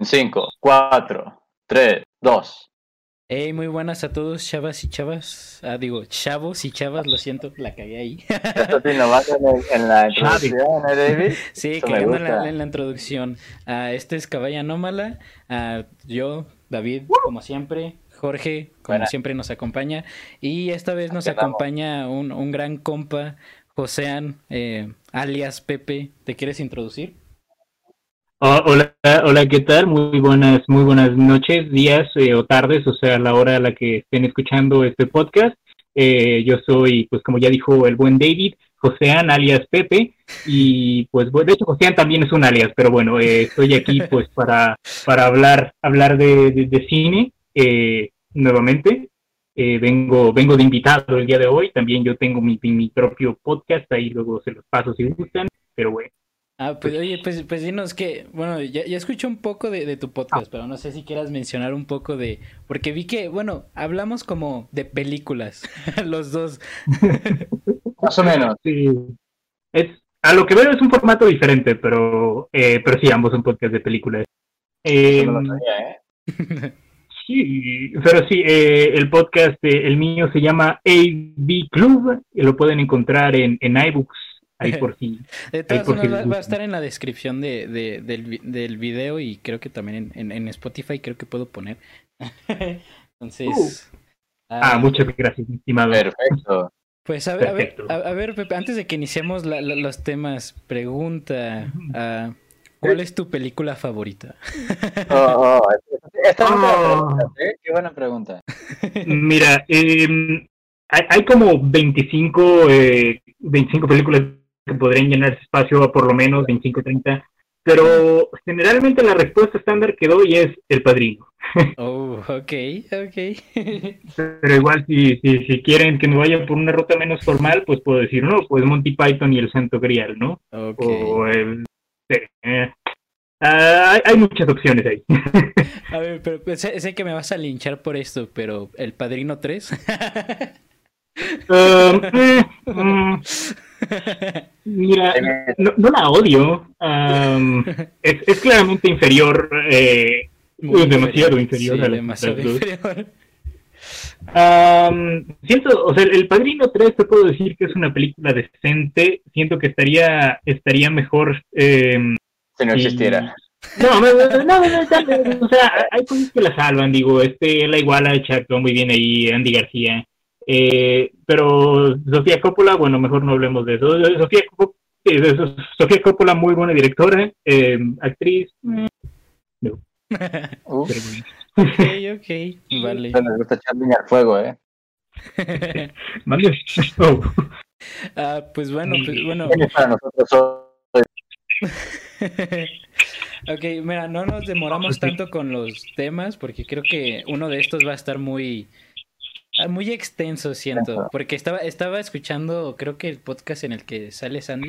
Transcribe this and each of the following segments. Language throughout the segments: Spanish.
En 5, 4, 3, 2. Hey, muy buenas a todos, chavas y chavas. Ah, digo, chavos y chavas, lo siento, la cagué ahí. Estás innovando en, el- en la introducción, ¿eh, David? Sí, cagando en la, gusta. en la introducción. Ah, este es Caballa Anómala. Ah, yo, David, como siempre. Jorge, como Buena. siempre, nos acompaña. Y esta vez nos acompaña un, un gran compa, Josean, eh, alias Pepe. ¿Te quieres introducir? Oh, hola, hola, ¿qué tal? Muy buenas, muy buenas noches, días eh, o tardes, o sea, la hora a la que estén escuchando este podcast. Eh, yo soy, pues como ya dijo el buen David, Josean alias Pepe, y pues bueno, de hecho Josean también es un alias, pero bueno, eh, estoy aquí pues para, para hablar, hablar de, de- de cine eh, nuevamente. Eh, vengo, vengo de invitado el día de hoy, también yo tengo mi, mi propio podcast, ahí luego se los paso si gustan, pero bueno. Ah, pues oye, pues, pues dinos que, bueno, ya, ya escuché un poco de, de tu podcast, Ah. pero no sé si quieras mencionar un poco de, porque vi que, bueno, hablamos como de películas, los dos. Más o menos. Sí. Es, a lo que veo es un formato diferente, pero, eh, pero sí, ambos son podcast de películas. Eh, Eso no lo sabía, ¿eh? sí, pero sí, eh, el podcast, eh, el mío se llama AV Club, y lo pueden encontrar en, en iBooks, ahí por si. De todas formas, va, a estar en la descripción de, de- del, vi- del video y creo que también en, en, en Spotify creo que puedo poner. Entonces, Ah, muchas gracias, estimado. Perfecto. pues a ver, a ver, Perfecto. a, a ver, Pepe, antes de que iniciemos la- la- los temas, pregunta, ah, ¿cuál es tu película favorita? Oh, oh, esta es una Oh. pregunta, ¿eh? Qué buena pregunta. Mira, eh, hay, hay como 25, eh, 25 películas que podrían llenar ese espacio, por lo menos 25, 30, pero generalmente la respuesta estándar que doy es El Padrino. Oh, ok, ok. Pero igual, si, si, si quieren que me vaya por una ruta menos formal, pues puedo decir, no, pues Monty Python y el Santo Grial, ¿no? Ok. O el... eh, ah, hay, hay muchas opciones ahí. A ver, pero pues, sé, sé que me vas a linchar por esto, pero ¿El Padrino 3? Um, eh, mm, mira, no, no la odio. um, es, es claramente inferior. eh, Muy demasiado inferior Sí, a las demasiado otras dos. inferior. um, siento, o sea, El Padrino 3 te puedo decir que es una película decente. Siento que estaría, estaría mejor. eh, Si no existiera. no, no, no, no, no, no, no, o sea, hay cosas que la salvan, digo, este, la iguala actuó muy bien ahí, Andy García, eh, pero Sofía Coppola, bueno, mejor no hablemos de eso, Sofía, Sofía Coppola, muy buena directora, eh, actriz, mm, Uh, pero bueno. ok, ok, vale. nos gusta echar leña al fuego, ¿eh? Vale. Oh. Ah, pues bueno, pues bueno. Ok, mira, no nos demoramos tanto con los temas porque creo que uno de estos va a estar muy muy extenso, siento, porque estaba estaba escuchando, creo que el podcast en el que sale Sandy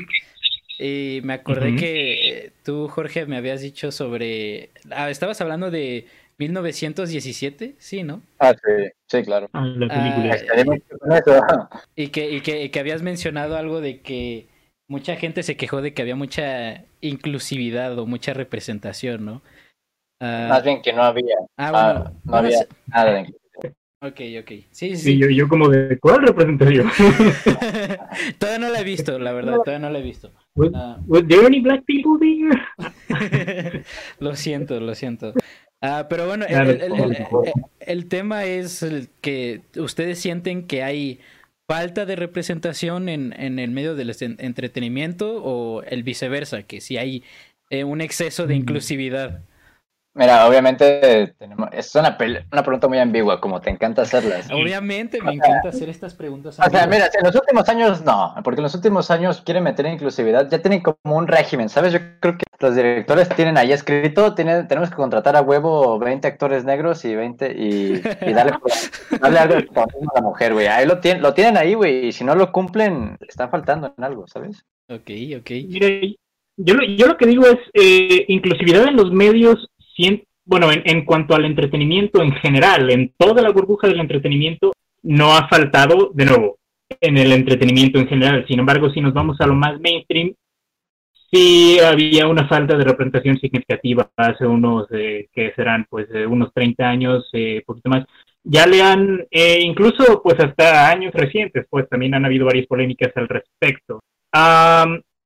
y me acordé que tú Jorge me habías dicho sobre ah, estabas hablando de 1917, sí, ¿no? Ah, sí, sí, claro. Ah, la Ah, película. Y que, y que, y que habías mencionado algo de que mucha gente se quejó de que había mucha inclusividad o mucha representación, ¿no? Ah, Más bien que no había. ah, Ah, bueno, no había nada de Ok, ok. Sí, sí. Sí, yo, yo como de, ¿cuál representación? todavía no la he visto, la verdad, todavía no la he visto. Was, Ah, was there any black people there? lo siento, lo siento. Ah, pero bueno, el, el- el- el- tema es que ustedes sienten que hay falta de representación en, en el medio del entretenimiento o el viceversa, que si hay eh, un exceso de Mm. inclusividad. Mira, obviamente tenemos, es una, una pregunta muy ambigua, como te encanta hacerlas. Obviamente me encanta hacer estas preguntas. O sea, ambiguas. mira, en los últimos años no, porque en los últimos años quieren meter inclusividad, ya tienen como un régimen, ¿sabes? Yo creo que los directores tienen ahí escrito, tienen, tenemos que contratar a huevo 20 actores negros y 20 y, y darle, darle algo de a la mujer, güey. Ahí lo tienen, lo tienen ahí, güey, y si no lo cumplen, están faltando en algo, ¿sabes? Ok, ok. Mira, yo, lo- yo lo que digo es eh, inclusividad en los medios, bueno, en, en cuanto al entretenimiento en general, en toda la burbuja del entretenimiento, no ha faltado, de nuevo, en el entretenimiento en general. Sin embargo, si nos vamos a lo más mainstream, sí había una falta de representación significativa hace unos, eh, que serán pues eh, unos 30 años, eh, poquito más. Ya le han, eh, incluso pues hasta años recientes, pues también han habido varias polémicas al respecto.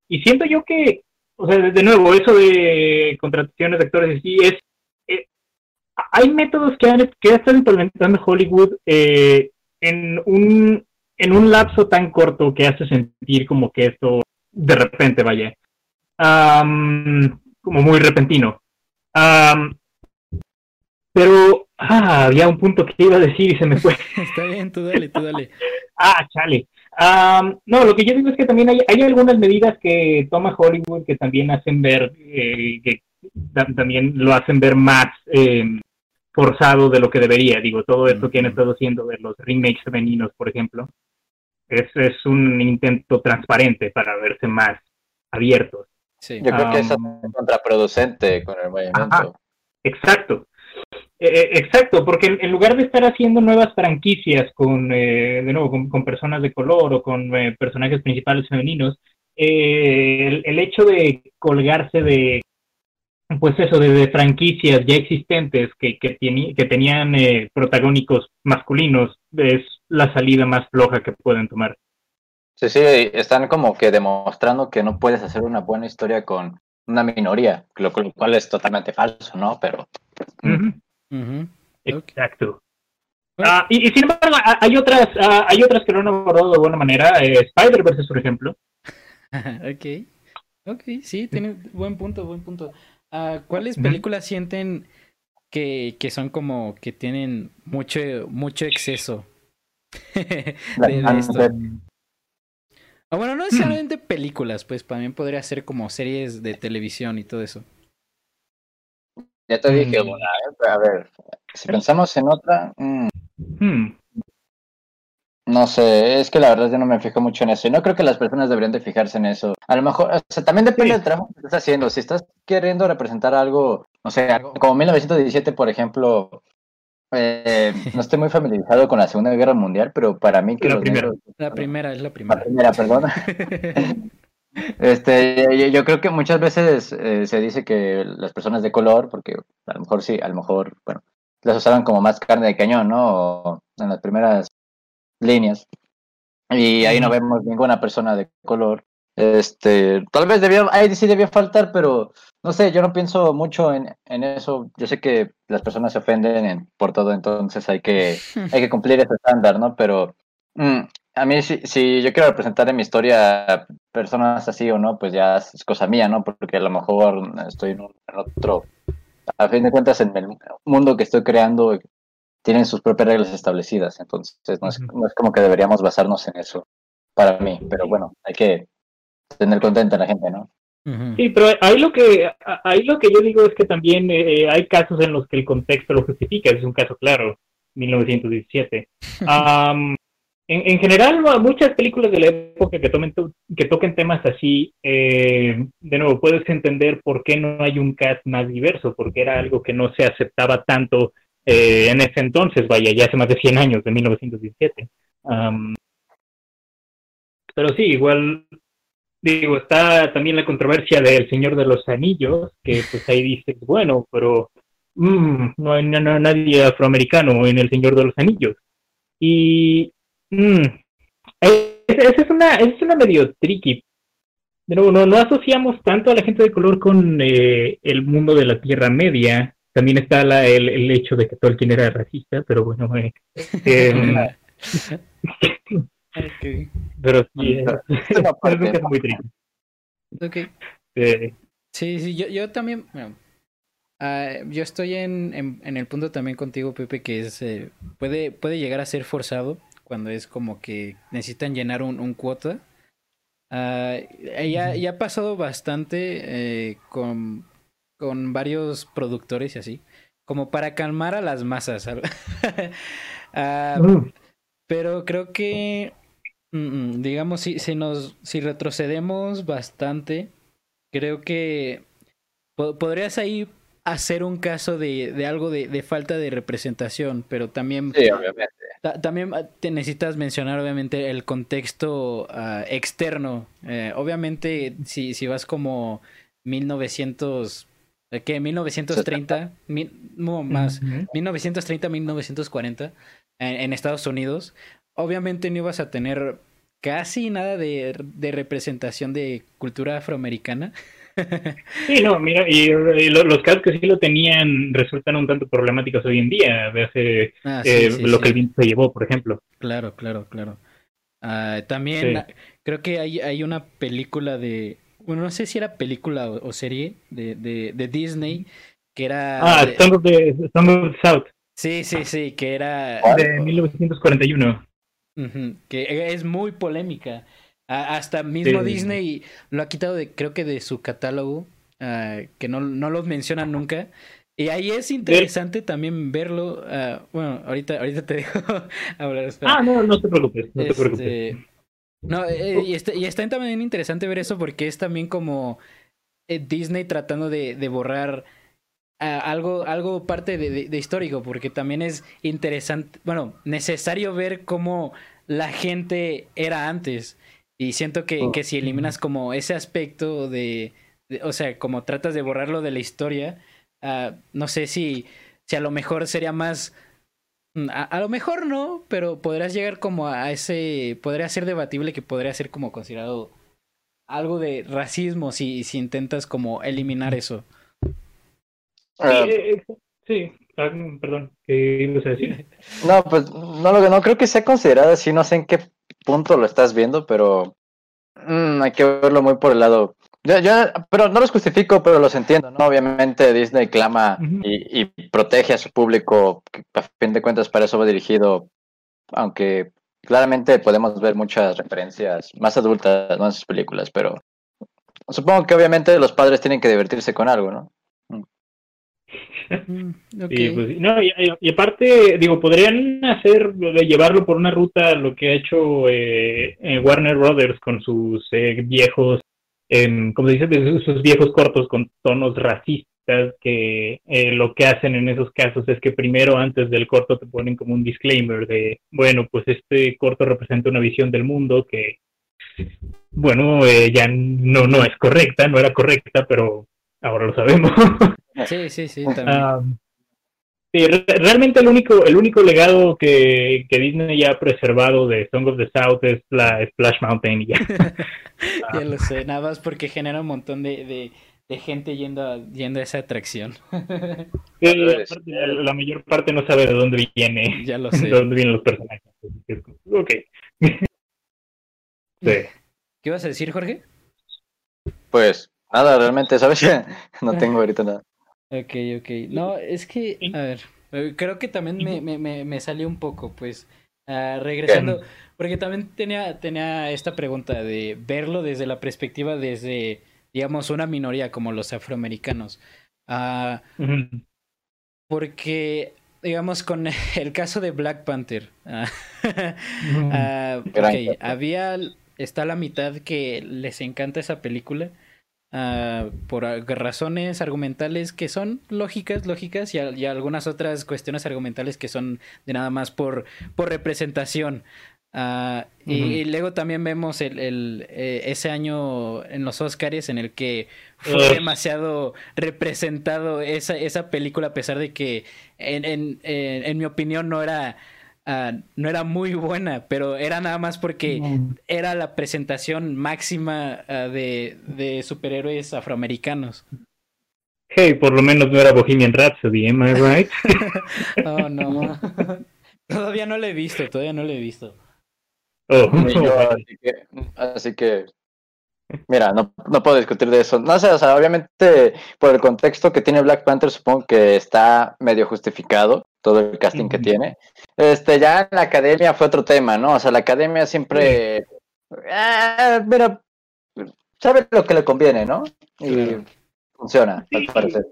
y siento yo que, o sea, de nuevo, eso de contrataciones de actores sí es, hay métodos que, han, que están implementando Hollywood en un en un lapso tan corto que hace sentir como que esto de repente vaya como muy repentino. pero ah, había un punto que iba a decir y se me fue. Está bien, tú dale, tú dale. ah, chale. No, lo que yo digo es que también hay, hay algunas medidas que toma Hollywood que también hacen ver, eh, que también lo hacen ver más em, forzado de lo que debería. Digo, todo esto que han estado haciendo de los remakes femeninos, por ejemplo, es, es un intento transparente para verse más abiertos. Yo creo que es contraproducente con el movimiento. exacto. Eh, eh, exacto, porque en, lugar de estar haciendo nuevas franquicias con, eh, de nuevo, con, personas de color o con personajes principales femeninos, el, hecho de colgarse de, pues eso, de, franquicias ya existentes que, que, que tenían protagónicos masculinos es la salida más floja que pueden tomar. Sí, sí, están como que demostrando que no puedes hacer una buena historia con una minoría, lo, cual es totalmente falso, ¿no? Pero... Exacto. Ah, y, sin embargo, hay otras, ah, hay otras que no han abordado de buena manera. Eh, Spider-Verse, por ejemplo. ok. Ok, sí, tiene buen punto, buen punto. Uh, ¿Cuáles películas sienten que, que, son como que tienen mucho, mucho exceso de, esto? Ah, bueno, no necesariamente películas, pues también podría ser como series de televisión y todo eso. Ya te dije mm. una, ¿eh? a ver, si pensamos en otra, mm. Hmm. no sé, es que la verdad yo no me fijo mucho en eso y no creo que las personas deberían de fijarse en eso. A lo mejor, o sea, también depende del trabajo que estás haciendo. Si estás queriendo representar algo, no sé, algo como 1917, por ejemplo, eh, no estoy muy familiarizado con la Segunda Guerra Mundial, pero para mí que la primera, la primera es la primera. La primera, perdón. este, yo creo que muchas veces eh, se dice que las personas de color, porque a lo mejor sí, a lo mejor, bueno, las usaban como más carne de cañón, ¿no? en las primeras líneas. Y ahí no vemos ninguna persona de color. Este, tal vez debía, ahí sí debía faltar, pero no sé, yo no pienso mucho en, en eso. Yo sé que las personas se ofenden por todo, entonces hay que, hay que cumplir ese estándar, ¿no? Pero mm, a mí, si, si, yo quiero representar en mi historia personas así o no, pues ya es cosa mía, ¿no? Porque a lo mejor estoy en, otro, a fin de cuentas, en el mundo que estoy creando tienen sus propias reglas establecidas, entonces no es, no es como que deberíamos basarnos en eso para mí, pero bueno, hay que tener contenta a la gente, ¿no? Sí, pero ahí lo que ahí lo que yo digo es que también eh, hay casos en los que el contexto lo justifica, es un caso claro, 1917. en, en, general, muchas películas de la época que, tomen que toquen temas así, eh, de nuevo, puedes entender por qué no hay un cast más diverso, porque era algo que no se aceptaba tanto eh, en ese entonces, vaya, ya hace más de 100 años, de 1917. pero sí, igual digo, está también la controversia del Señor de los Anillos, que pues ahí dice, bueno, pero mm, no hay nadie afroamericano en el Señor de los Anillos. Y mm, esa es una, es una medio tricky. Pero no, no asociamos tanto a la gente de color con eh, el mundo de la Tierra Media. También está la, el, el, hecho de que Tolkien era racista, pero bueno, eh, eh Pero sí, es, muy triste. Sí, sí, yo, yo también. Ah, yo estoy en, en, el punto también contigo, Pepe, que es. Eh, puede, puede llegar a ser forzado cuando es como que necesitan llenar un, un cuota. Uh, ya, ya, ha pasado bastante eh, con, con varios productores y así, como para calmar a las masas. uh, pero creo que Mm, mm, digamos, si, si, nos, si retrocedemos bastante, creo que podrías ahí hacer un caso de, de algo de, de, falta de representación, pero también... Sí, obviamente. También ah, te necesitas mencionar, obviamente, el contexto uh, externo. Eh, obviamente, si, si vas como 1900, ¿qué? 1930, mil, no más, uh -huh. 1930, 1940, en, en, Estados Unidos, obviamente no ibas a tener casi nada de, de representación de cultura afroamericana. Sí, no, mira, y, y, los casos que sí lo tenían resultan un tanto problemáticos hoy en día, de hace ah, sí, eh, sí, lo sí. que el viento se llevó, por ejemplo. Claro, claro, claro. Uh, también creo que hay, hay una película de, bueno, no sé si era película o, o serie de, de, de, Disney, que era... Ah, de... Song, of the, Song of the South. Sí, sí, sí, que era... De 1941. Uh -huh, que es muy polémica. Hasta mismo sí. Disney lo ha quitado de, creo que de su catálogo, uh, que no, no los mencionan nunca. Y ahí es interesante sí. también verlo. Uh, bueno, ahorita, ahorita te dejo hablar. Espera. Ah, no, no te preocupes, no este, te preocupes. No, eh, y, está, y está también interesante ver eso porque es también como eh, Disney tratando de, de borrar uh, algo, algo parte de, de, de histórico, porque también es interesante, bueno, necesario ver cómo la gente era antes. Y siento que, que si eliminas como ese aspecto de, de, o sea, como tratas de borrarlo de la historia, uh, no sé si, si a lo mejor sería más, mm, a, a, lo mejor no, pero podrías llegar como a ese, podría ser debatible que podría ser como considerado algo de racismo si, si intentas como eliminar eso. Uh, sí, ah, perdón, ¿qué ibas a decir? No, pues no, no creo que sea considerado así, no sé en qué punto lo estás viendo, pero mmm, hay que verlo muy por el lado. Yo, yo, pero no los justifico, pero los entiendo, ¿no? Obviamente Disney clama uh -huh. y, y, protege a su público, que a fin de cuentas para eso va dirigido, aunque claramente podemos ver muchas referencias más adultas ¿no? en sus películas, pero supongo que obviamente los padres tienen que divertirse con algo, ¿no? Mm, okay. y, pues, no, y, y, aparte, digo, podrían hacer, llevarlo por una ruta lo que ha hecho eh, eh, Warner Brothers con sus eh, viejos, como se dice, sus viejos cortos con tonos racistas, que eh, lo que hacen en esos casos es que primero, antes del corto, te ponen como un disclaimer de, bueno, pues este corto representa una visión del mundo que, bueno, eh, ya no, no es correcta, no era correcta, pero ahora lo sabemos. Sí, sí, sí, también. Um, sí, re realmente el único, el único legado que, que, Disney ya ha preservado de Song of the South es la Splash Mountain y ya. ya lo sé, nada más porque genera un montón de, de, de gente yendo a, yendo a esa atracción. sí, la, la, mayor parte no sabe de dónde viene. Ya lo sé. De dónde vienen los personajes. Ok. sí. ¿Qué ibas a decir, Jorge? Pues nada, realmente, ¿sabes? no tengo ahorita nada. Ok, ok. No, es que, a ver, eh, creo que también me, me, me salió un poco, pues, uh, regresando, porque también tenía, tenía esta pregunta de verlo desde la perspectiva desde, digamos, una minoría como los afroamericanos. Uh, uh -huh. Porque, digamos, con el caso de Black Panther, -huh. okay, había, está la mitad que les encanta esa película Uh, por razones argumentales que son lógicas, lógicas, y, y, algunas otras cuestiones argumentales que son de nada más por, por representación. Uh, uh -huh. y, y, luego también vemos el, el eh, ese año en los Oscars en el que fue demasiado representado esa, esa película, a pesar de que, en, en, en, en mi opinión, no era Uh, no era muy buena, pero era nada más porque no. era la presentación máxima uh, de, de, superhéroes afroamericanos. Hey, por lo menos no era Bohemian Rhapsody, am I right? oh, no. todavía no lo he visto, todavía no lo he visto. Oh. Yo, así, que, así que, mira, no, no puedo discutir de eso. No sé, o sea, obviamente por el contexto que tiene Black Panther supongo que está medio justificado todo el casting que tiene. Este, ya en la academia fue otro tema, ¿no? O sea, la academia siempre, eh, mira, sabe lo que le conviene, ¿no? Y claro. funciona, sí. al parecer.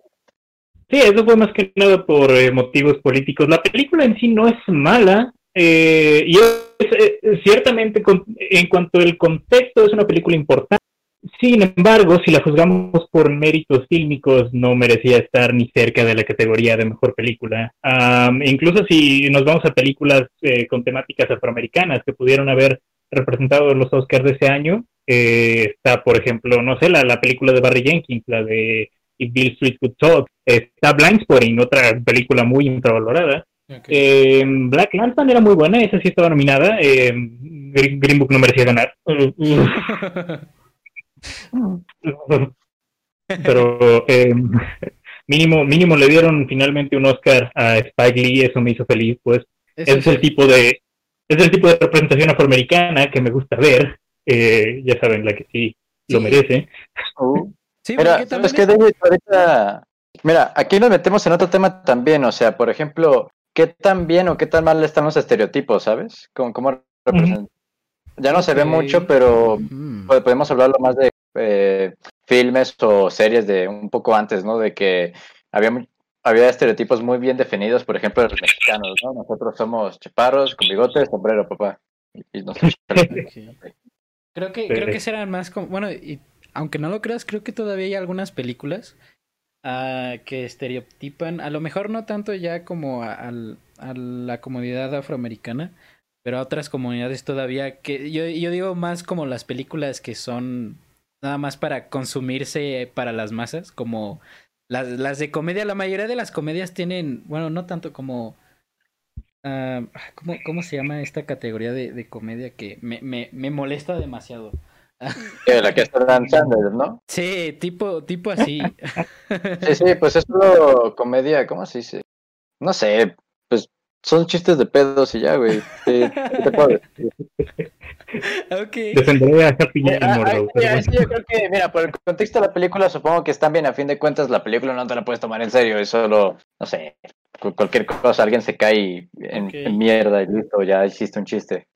Sí, eso fue más que nada por eh, motivos políticos. La película en sí no es mala, eh, y es, eh, ciertamente con, en cuanto al contexto es una película importante, sin embargo, si la juzgamos por méritos fílmicos, no merecía estar ni cerca de la categoría de mejor película. incluso si nos vamos a películas eh, con temáticas afroamericanas que pudieron haber representado los Oscars de ese año, eh, está, por ejemplo, no sé, la, la película de Barry Jenkins, la de If Bill Street Could Talk, está Blindspotting, otra película muy infravalorada. Eh, Black Lantern era muy buena, esa sí estaba nominada. Green Book no merecía ganar. Pero eh, mínimo, mínimo le dieron finalmente un Oscar a Spike Lee, eso me hizo feliz, pues. es el tipo de es el tipo de representación afroamericana que me gusta ver. Eh, ya saben, la que sí, lo merece. Uh. mira, es que mira, aquí nos metemos en otro tema también, o sea, por ejemplo, qué tan bien o qué tan mal están los estereotipos, ¿sabes? ¿Cómo, cómo Ya no se ve mucho, pero podemos hablarlo más de eh, filmes o series de un poco antes, ¿no? De que había, había estereotipos muy bien definidos, por ejemplo, los mexicanos, ¿no? Nosotros somos chaparros, con bigotes, sombrero, papá. Y, creo que, creo que serán más como, bueno, y aunque no lo creas, creo que todavía hay algunas películas uh, que estereotipan, a lo mejor no tanto ya como a, a la comunidad afroamericana, pero a otras comunidades todavía que yo, yo digo más como las películas que son nada más para consumirse para las masas, como las, las de comedia, la mayoría de las comedias tienen, bueno, no tanto como... Uh, ¿cómo, ¿cómo, se llama esta categoría de, de comedia que me, me, me, molesta demasiado? la que está danzando, ¿no? Sí, tipo, tipo así. Sí, sí, pues es todo comedia, ¿cómo se dice? No sé, son chistes de pedos y ya, güey. Sí, te puedo Ok. Defenderé a Happy y Mordo. yo creo que, mira, por el contexto de la película, supongo que están bien. A fin de cuentas, la película no te la puedes tomar en serio. Es solo, no sé, cualquier cosa, alguien se cae en, mierda y listo, ya hiciste un chiste.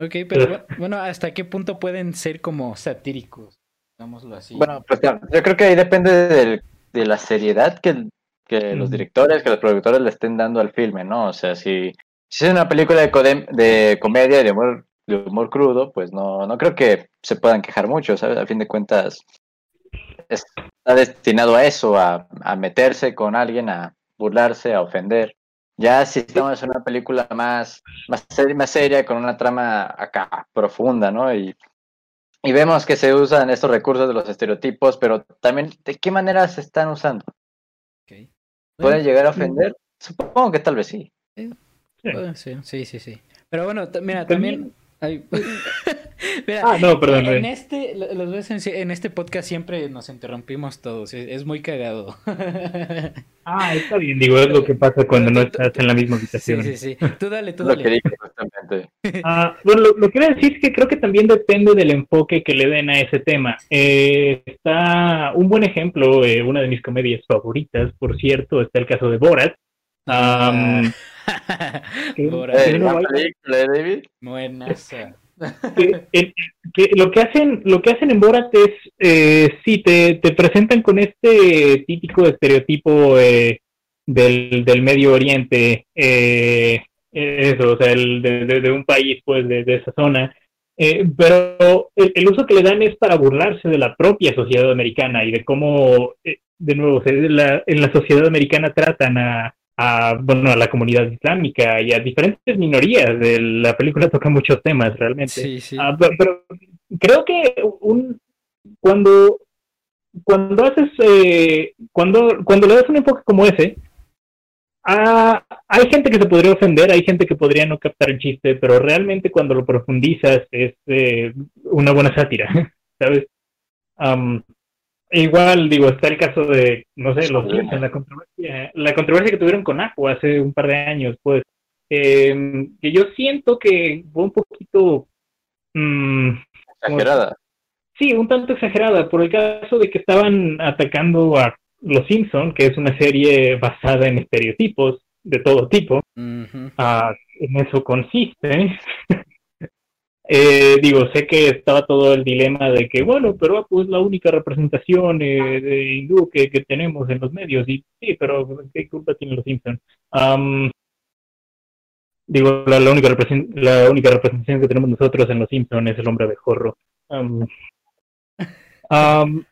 Ok, pero bueno, ¿hasta qué punto pueden ser como satíricos? Digámoslo así. Bueno, pues yo creo que ahí depende de, de la seriedad que que los directores, que los productores le estén dando al filme, ¿no? O sea, si, si es una película de, de comedia y de humor, de humor crudo, pues no, no creo que se puedan quejar mucho, ¿sabes? A fin de cuentas, está destinado a eso, a, a meterse con alguien, a burlarse, a ofender. Ya si estamos en una película más, más, más seria, con una trama acá profunda, ¿no? Y, y vemos que se usan estos recursos de los estereotipos, pero también, ¿de qué manera se están usando? ¿Pueden llegar a ofender? Supongo que tal vez sí. Sí, sí, sí, sí. Pero bueno, mira, también... ah, no, perdón. En, este, los en, este podcast siempre nos interrumpimos todos. Es, muy cagado. ah, está bien. Digo, es lo que pasa cuando no estás en la misma habitación. Sí, sí, sí. Tú dale, tú dale. Lo que dije justamente. ah, bueno, lo, que quiero decir es que creo que también depende del enfoque que le den a ese tema. Eh, está un buen ejemplo, eh, una de mis comedias favoritas, por cierto, está el caso de Borat. Um, David? lo que hacen lo que hacen en Borat es eh, sí te, te, presentan con este típico estereotipo eh, del, del, Medio Oriente eh, eso o sea el, de, un país pues de, esa zona. Eh, pero el, uso que le dan es para burlarse de la propia sociedad americana y de cómo de nuevo en la sociedad americana tratan a, a, bueno, a la comunidad islámica y a diferentes minorías. De la película toca muchos temas realmente. Ah, pero, creo que un, cuando, cuando haces, eh, cuando, cuando le das un enfoque como ese, hay gente que se podría ofender, hay gente que podría no captar el chiste, pero realmente cuando lo profundizas es eh, una buena sátira, ¿sabes? Igual, digo, está el caso de, no sé, los la controversia, la controversia que tuvieron con Aqua hace un par de años, pues, em, que yo siento que fue un poquito... Mm, exagerada. sí, un tanto exagerada, por el caso de que estaban atacando a Los Simpson, que es una serie basada en estereotipos de todo tipo. Ah, en eso consiste. Eh, digo, sé que estaba todo el dilema de que, bueno, pero pues la única representación eh, de hindú que, tenemos en los medios, y sí, pero ¿qué culpa tienen los Simpsons? digo, la, única la única representación que tenemos nosotros en los Simpsons es el hombre abejorro. Está ¿no?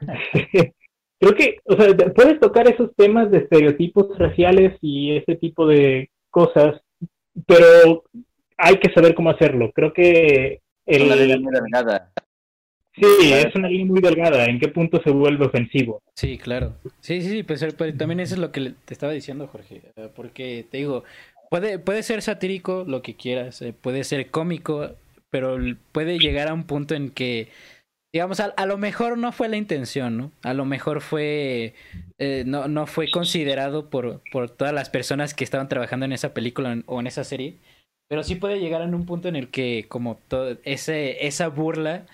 creo que, o sea, puedes tocar esos temas de estereotipos raciales y ese tipo de cosas, pero hay que saber cómo hacerlo. Creo que el... Una línea muy delgada. Sí, es una línea muy delgada. ¿En qué punto se vuelve ofensivo? Sí, claro. Sí, sí, sí, pues, pues también eso es lo que te estaba diciendo, Jorge. Porque te digo, puede, puede ser satírico, lo que quieras, eh, puede ser cómico, pero puede llegar a un punto en que digamos, a, lo mejor no fue la intención, ¿no? A lo mejor fue, eh, no, no fue considerado por, por todas las personas que estaban trabajando en esa película o en esa serie, pero sí puede llegar a un punto en el que como todo ese, esa burla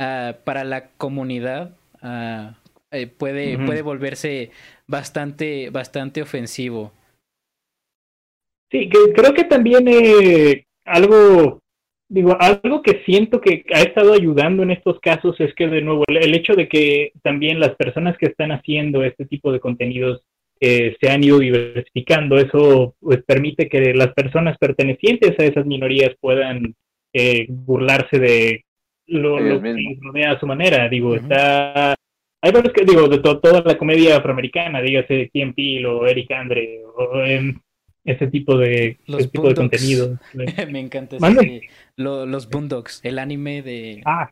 uh, para la comunidad uh, eh, puede, puede volverse bastante, bastante ofensivo. Sí, que, creo que también eh, algo digo, algo que siento que ha estado ayudando en estos casos es que, de nuevo, el, hecho de que también las personas que están haciendo este tipo de contenidos eh, se han ido diversificando, eso pues, permite que las personas pertenecientes a esas minorías puedan eh, burlarse de lo, que les rodea a su manera. Digo, está. Hay varios que, digo, de toda la comedia afroamericana, dígase Kim Peel o Eric Andre, o, ese tipo de, ese tipo de contenido. Me encanta ese, los Boondocks, el anime de... Ah,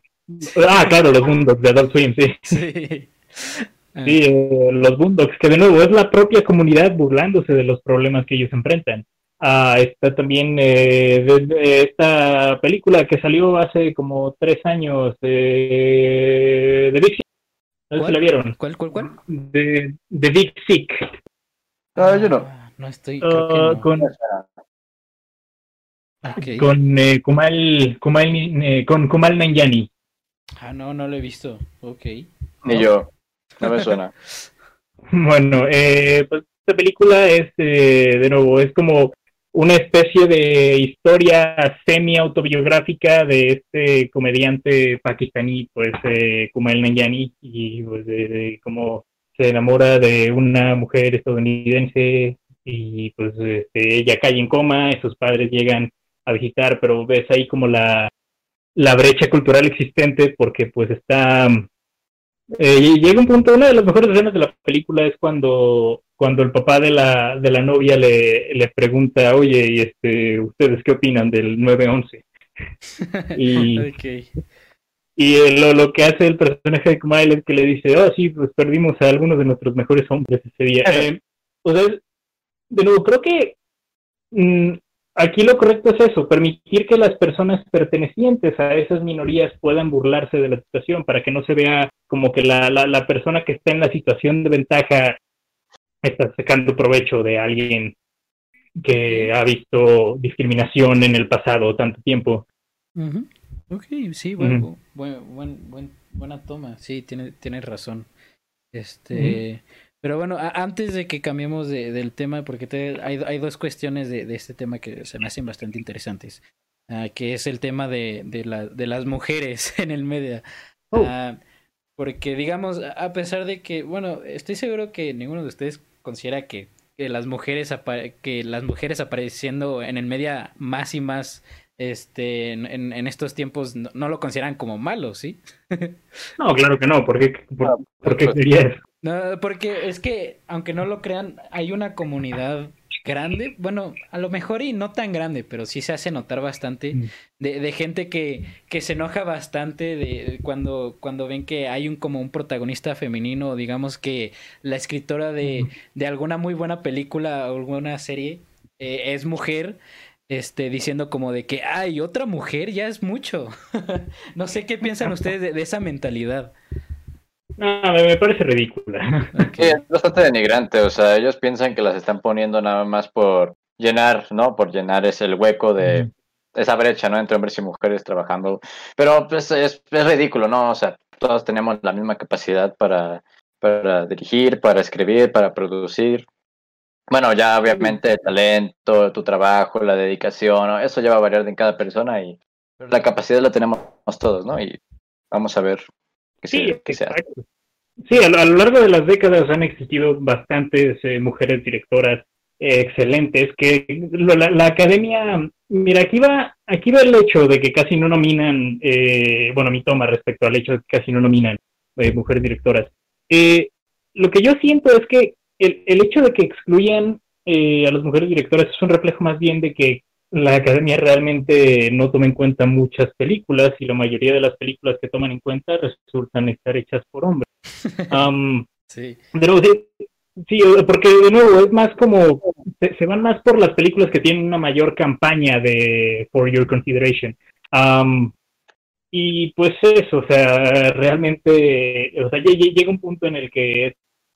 ah claro, los Boondocks de Adult Swim, sí. Sí, sí eh, los Boondocks, que de nuevo es la propia comunidad burlándose de los problemas que ellos enfrentan. Ah, está también eh, esta película que salió hace como tres años de, de Big Sick. No sé si la vieron. ¿Cuál, cuál, cuál? De, de Big Sick. Ah, yo no. No estoy. Uh, Con, con eh, Kumal, Kumal, eh, con Kumal Nanjani. Ah, no, no lo he visto. Ok. Ni yo. No me suena. bueno, eh, pues esta película es, eh, de nuevo, es como una especie de historia semi-autobiográfica de este comediante pakistaní, pues eh, Kumail Nanjiani, y pues, de, cómo se enamora de una mujer estadounidense y pues este, ella cae en coma, y sus padres llegan a visitar, pero ves ahí como la, la brecha cultural existente porque pues está... Eh, llega un punto, una de las mejores escenas de la película es cuando, cuando el papá de la, de la novia le, le pregunta, oye, y este, ¿ustedes qué opinan del 9-11? y, y lo, lo que hace el personaje de Kumail es que le dice, oh, sí, pues perdimos a algunos de nuestros mejores hombres ese día. Eh, o sea, de nuevo, creo que mm, aquí lo correcto es eso, permitir que las personas pertenecientes a esas minorías puedan burlarse de la situación para que no se vea como que la, la, persona que está en la situación de ventaja está sacando provecho de alguien que ha visto discriminación en el pasado tanto tiempo. Ok, sí, bueno, buena toma, sí, tienes tiene razón. Este, pero bueno, antes de que cambiemos de, del tema, porque hay, hay, dos cuestiones de, de, este tema que se me hacen bastante interesantes, uh, que es el tema de, de, la, de las mujeres en el medio. Oh. Porque digamos, a pesar de que, bueno, estoy seguro que ninguno de ustedes considera que, que las mujeres que las mujeres apareciendo en el media más y más este en, en estos tiempos no, no, lo consideran como malo, ¿sí? no, claro que no, porque por, porque sería eso. No, porque es que, aunque no lo crean, hay una comunidad grande, bueno, a lo mejor y no tan grande, pero sí se hace notar bastante mm. de, de gente que, que se enoja bastante de cuando, cuando ven que hay un como un protagonista femenino, digamos que la escritora de, de alguna muy buena película o alguna serie eh, es mujer, este, diciendo como de que, ay, otra mujer ya es mucho. no sé qué piensan ustedes de esa mentalidad. No, me parece ridícula. es bastante denigrante, o sea, ellos piensan que las están poniendo nada más por llenar, ¿no? Por llenar ese el hueco de esa brecha, ¿no? Entre hombres y mujeres trabajando. Pero pues es, es ridículo, ¿no? O sea, todos tenemos la misma capacidad para, para dirigir, para escribir, para producir. Bueno, ya obviamente el talento, tu trabajo, la dedicación, eso ya va a variar en cada persona y la capacidad la tenemos todos, ¿no? Y vamos a ver sí, Sí, a, lo largo de las décadas han existido bastantes eh, mujeres directoras. excelentes que la, academia, mira, aquí va, aquí va el hecho de que casi no nominan, eh, bueno, mi toma respecto al hecho de que casi no nominan eh, mujeres directoras. Eh, lo que yo siento es que el, el hecho de que excluyan a las mujeres directoras es un reflejo más bien de que la academia realmente no toma en cuenta muchas películas y la mayoría de las películas que toman en cuenta resultan estar hechas por hombres. sí. Pero Sí, porque de nuevo es más como, se, van más por las películas que tienen una mayor campaña de For Your Consideration. y pues eso, o sea, realmente, o sea, llega un punto en el que es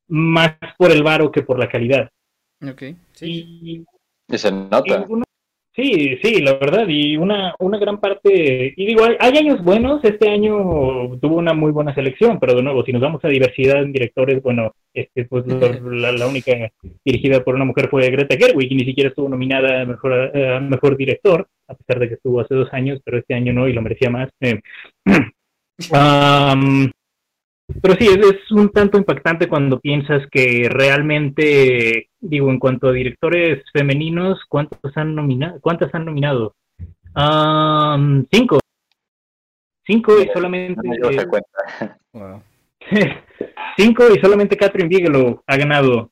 más por el varo que por la calidad. Ok, sí. Y, se nota. Sí, sí, la verdad, y una, una gran parte, y digo, hay, años buenos, este año tuvo una muy buena selección, pero de nuevo, si nos vamos a diversidad en directores, bueno, este, pues la, única dirigida por una mujer fue Greta Gerwig, y ni siquiera estuvo nominada a mejor, mejor director, a pesar de que estuvo hace dos años, pero este año no, y lo merecía más. Eh, Pero sí, es, un tanto impactante cuando piensas que realmente, digo, en cuanto a directores femeninos, ¿cuántos han nominado? ¿Cuántas han nominado? cinco. Cinco y solamente. cinco y solamente Catherine Bigelow ha ganado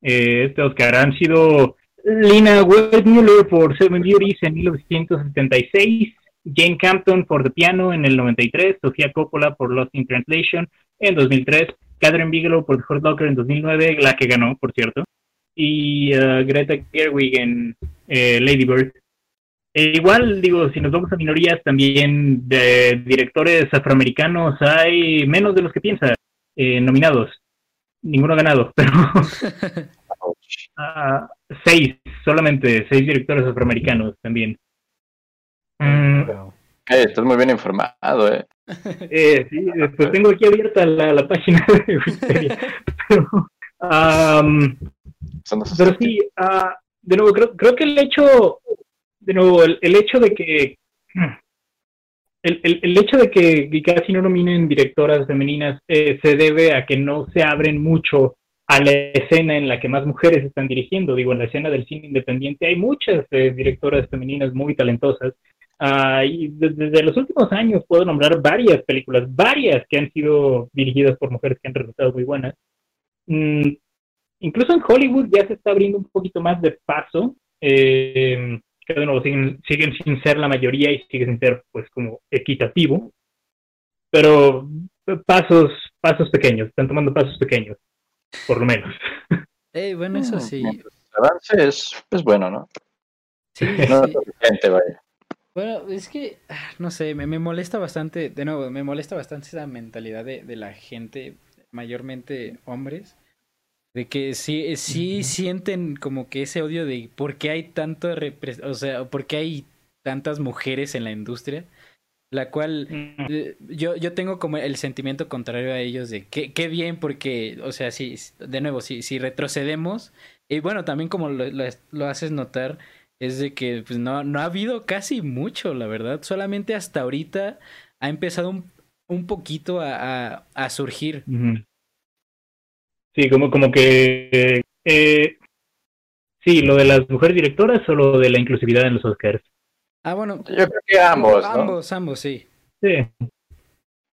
eh, este Oscar. Han sido Lina Wertmüller por Seven Beauties en 1976, Jane Campton por The Piano en el 93, Sofía Coppola por Lost in Translation en 2003, Catherine Bigelow por The Hurt Locker en 2009, la que ganó, por cierto, y uh, Greta Gerwig en eh, Lady Bird. E igual, digo, si nos vamos a minorías, también de directores afroamericanos hay menos de los que piensa eh, nominados. Ninguno ha ganado, pero uh, seis, solamente seis directores afroamericanos también. Mm. Eh, estás muy bien informado, ¿eh? eh sí, pues tengo aquí abierta la, página de Wikipedia. pero, pero sí, uh, de nuevo, creo, creo que el hecho, de nuevo, el, hecho de que el, el, el, hecho de que casi no nominen directoras femeninas eh, se debe a que no se abren mucho a la escena en la que más mujeres están dirigiendo. Digo, en la escena del cine independiente hay muchas eh, directoras femeninas muy talentosas Ah, y desde, los últimos años puedo nombrar varias películas, varias que han sido dirigidas por mujeres que han resultado muy buenas. Mm, incluso en Hollywood ya se está abriendo un poquito más de paso. Eh, que de nuevo siguen, siguen sin ser la mayoría y siguen sin ser pues como equitativo. Pero pasos, pasos pequeños, están tomando pasos pequeños, por lo menos. Eh, bueno, eso mm, sí. El avance es, bueno, ¿no? Sí, no es suficiente, vaya. Bueno, es que, ah, no sé, me, molesta bastante, de nuevo, me molesta bastante esa mentalidad de, la gente, mayormente hombres, de que sí, sí sienten como que ese odio de por qué hay tanto, o sea, por qué hay tantas mujeres en la industria, la cual eh, yo, yo tengo como el sentimiento contrario a ellos de que qué bien porque, o sea, si, de nuevo, si, si retrocedemos, y bueno, también como lo, lo haces notar, es de que pues, no, no ha habido casi mucho, la verdad. Solamente hasta ahorita ha empezado un, un poquito a, a, surgir. Sí, como, como que... Eh, sí, lo de las mujeres directoras o lo de la inclusividad en los Oscars. Ah, bueno. Yo creo que ambos. Ambos, ambos, sí. Sí.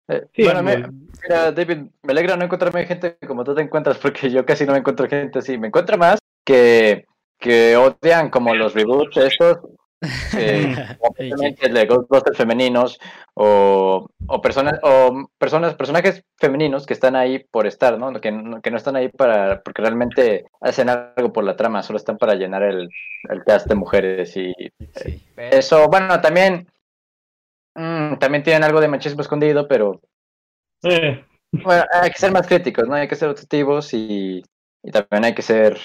Eh, bueno, mira, David, me alegra no encontrarme gente como tú te encuentras, porque yo casi no me encuentro gente así. Me encuentro más que que odian como los reboots estos, eh, de Ghostbusters femeninos o, o, personas o personas personajes femeninos que están ahí por estar, ¿no? Que, que no están ahí para porque realmente hacen algo por la trama, solo están para llenar el, el cast de mujeres y eso, bueno, también mm, también tienen algo de machismo escondido, pero bueno, hay que ser más críticos, ¿no? Hay que ser objetivos y, y también hay que ser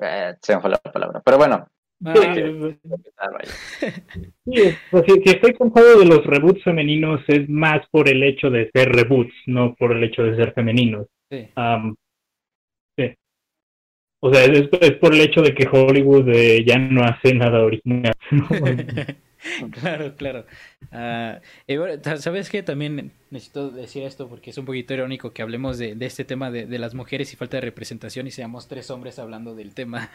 eh, se me fue la palabra, pero bueno. Ah, sí, pues, si, estoy cansado de los reboots femeninos es más por el hecho de ser reboots, no por el hecho de ser femeninos. Sí. sí. O sea, es, por el hecho de que Hollywood eh, ya no hace nada original. claro, claro. Ah, ¿Sabes qué? También necesito decir esto porque es un poquito irónico que hablemos de, este tema de, las mujeres y falta de representación y seamos tres hombres hablando del tema.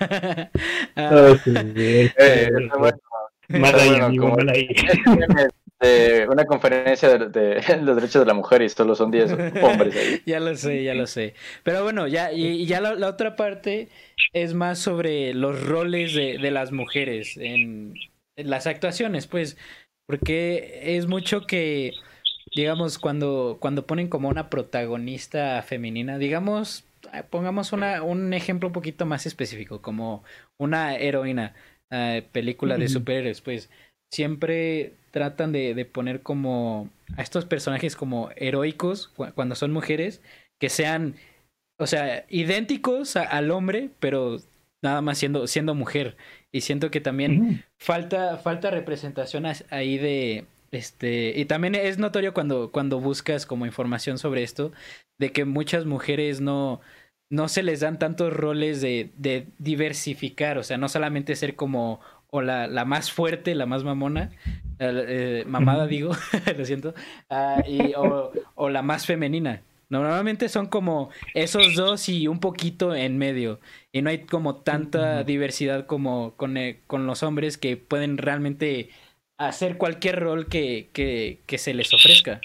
Una conferencia de, los derechos de la mujer y solo son 10 hombres ahí. ya lo sé, ya lo sé. Pero bueno, ya, y, ya la, otra parte es más sobre los roles de, las mujeres en, las actuaciones, pues, porque es mucho que, digamos, cuando, cuando ponen como una protagonista femenina, digamos, pongamos una, un ejemplo un poquito más específico, como una heroína, eh, película de superhéroes, pues siempre tratan de, poner como a estos personajes como heroicos cuando son mujeres, que sean, o sea, idénticos al hombre, pero nada más siendo, siendo mujer. Y siento que también falta, falta representación ahí de, este, y también es notorio cuando, cuando buscas como información sobre esto, de que muchas mujeres no, no se les dan tantos roles de, de diversificar, o sea, no solamente ser como o la, la más fuerte, la más mamona, eh, mamada digo, lo siento, ah, y, o, o, la más femenina. Normalmente son como esos dos y un poquito en medio. Y no hay como tanta diversidad como con, eh, con los hombres que pueden realmente hacer cualquier rol que, que, que se les ofrezca.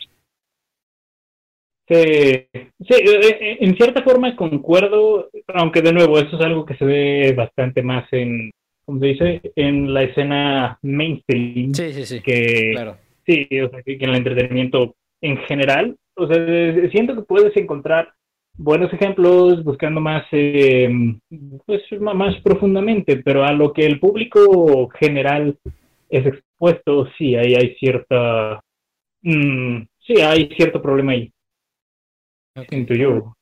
Sí, sí, eh, en cierta forma concuerdo, aunque de nuevo eso es algo que se ve bastante más en como se dice, en la escena mainstream. Sí, sí, sí. Que, claro. Sí, o sea, que, en el entretenimiento en general. O sea, siento que puedes encontrar buenos ejemplos buscando más, eh, pues, más profundamente, pero a lo que el público general es expuesto, sí, ahí hay cierta. Mm, sí, hay cierto problema ahí. Siento yo.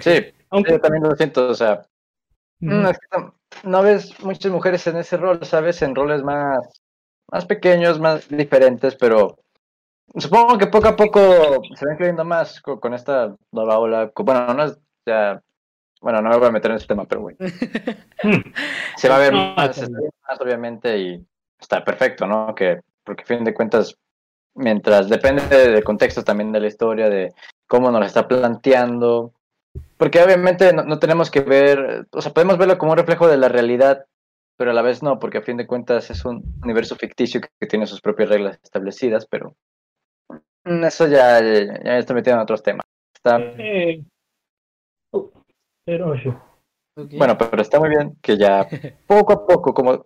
Sí, aunque yo también lo siento, o sea, no ves muchas mujeres en ese rol, ¿sabes? En roles más, más pequeños, más diferentes, pero supongo que poco a poco se va incluyendo más con, esta nueva ola. Bueno, no es ya. Bueno, no me voy a meter en ese tema, pero bueno. se va a ver más, obviamente, y está perfecto, ¿no? Que, porque a fin de cuentas, mientras depende del contexto también de la historia, de cómo nos la está planteando, porque obviamente no, tenemos que ver, o sea, podemos verlo como un reflejo de la realidad, pero a la vez no, porque a fin de cuentas es un universo ficticio que, tiene sus propias reglas establecidas, pero eso ya, ya, está metido en otros temas. Está... Eh, oh, pero Bueno, pero está muy bien que ya poco a poco, como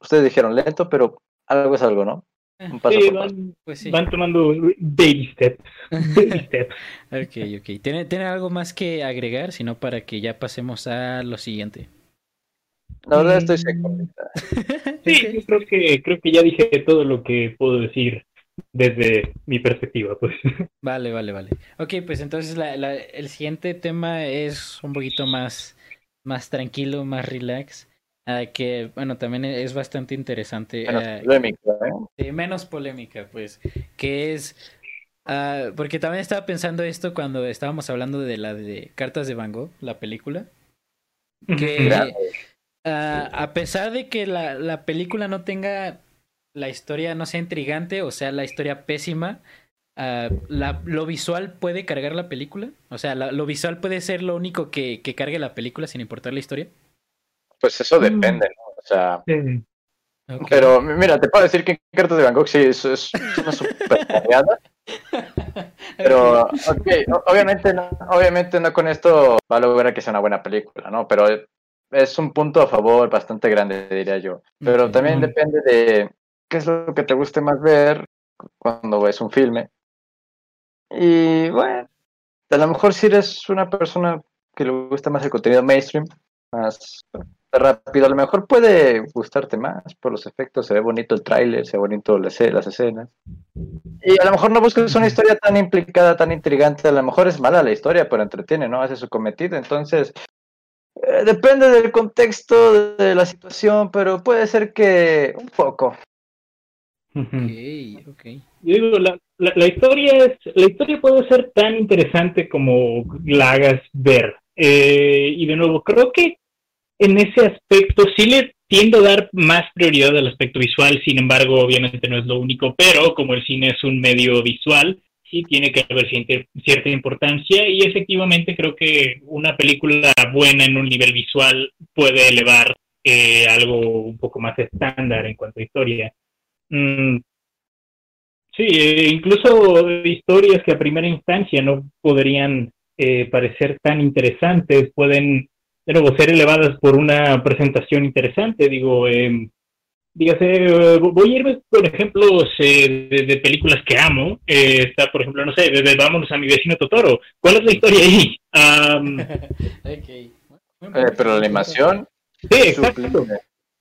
ustedes dijeron, lento, pero algo es algo, ¿no? sí, pues van, tomando baby steps. ok, ok. ¿Tiene, algo más que agregar? Sino para que ya pasemos a lo siguiente. La verdad estoy seco. sí, yo creo que, creo que ya dije todo lo que puedo decir desde mi perspectiva, pues. Vale, vale, vale. Ok, pues entonces el siguiente tema es un poquito más, más tranquilo, más relax. Ah, que bueno, también es bastante interesante. Menos ah, polémica, ¿eh? menos polémica, pues, que es... Ah, porque también estaba pensando esto cuando estábamos hablando de la de Cartas de Van Gogh, la película. Que a pesar de que la, la película no tenga la historia, no sea intrigante, o sea, la historia pésima, la, lo visual puede cargar la película. O sea, lo visual puede ser lo único que, que cargue la película sin importar la historia. Pues eso mm. depende, ¿no? O sea. Pero mira, te puedo decir que Cartas de Bangkok sí es, es una super Pero, ok, obviamente no, obviamente no con esto va a lograr que sea una buena película, ¿no? Pero es un punto a favor bastante grande, diría yo. Pero también depende de qué es lo que te guste más ver cuando ves un filme. Y bueno, a lo mejor si eres una persona que le gusta más el contenido mainstream, más rápido, a lo mejor puede gustarte más por los efectos, se ve bonito el tráiler, se ve bonito las, escenas. Y a lo mejor no buscas una historia tan implicada, tan intrigante, a lo mejor es mala la historia, pero entretiene, ¿no? Hace su cometido, entonces eh, depende del contexto, de la situación, pero puede ser que un poco. Ok, ok. digo, la, la, historia es, la historia puede ser tan interesante como la hagas ver. Eh, y de nuevo, creo que en ese aspecto sí le tiendo a dar más prioridad al aspecto visual, sin embargo, obviamente no es lo único, pero como el cine es un medio visual, sí tiene que haber cierta importancia y efectivamente creo que una película buena en un nivel visual puede elevar eh, algo un poco más estándar en cuanto a historia. Mm, sí, eh, incluso historias que a primera instancia no podrían eh, parecer tan interesantes pueden de nuevo ser elevadas por una presentación interesante. Digo, eh, dígase, voy a irme por ejemplos de, películas que amo. está, por ejemplo, no sé, desde Vámonos a mi vecino Totoro. ¿Cuál es la historia ahí? pero la animación Sí, exacto.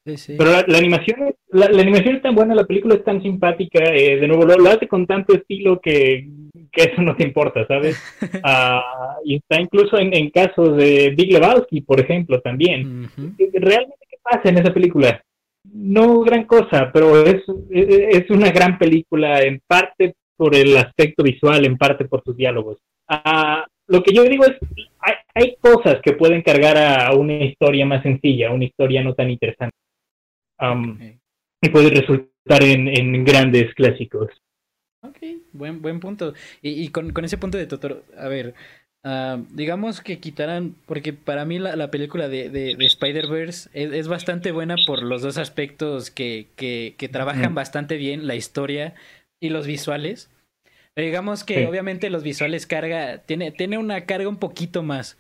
Pero la, animación la, animación es tan buena, la película es tan simpática, eh, de nuevo lo, hace con tanto estilo que, eso no te importa, ¿sabes? Ah, y está incluso en, casos de Big Lebowski, por ejemplo, también. ¿Realmente qué pasa en esa película? No gran cosa, pero es, es una gran película en parte por el aspecto visual, en parte por sus diálogos. Ah, lo que yo digo es, hay, cosas que pueden cargar a una historia más sencilla, una historia no tan interesante. Um, y puede resultar en, grandes clásicos. Ok, buen, buen punto. Y, con, ese punto de Totoro, a ver, ah, digamos que quitaran, porque para mí la, película de, de, Spider-Verse es, bastante buena por los dos aspectos que, que, trabajan bastante bien, la historia y los visuales digamos que obviamente los visuales carga, tiene, tiene una carga un poquito más.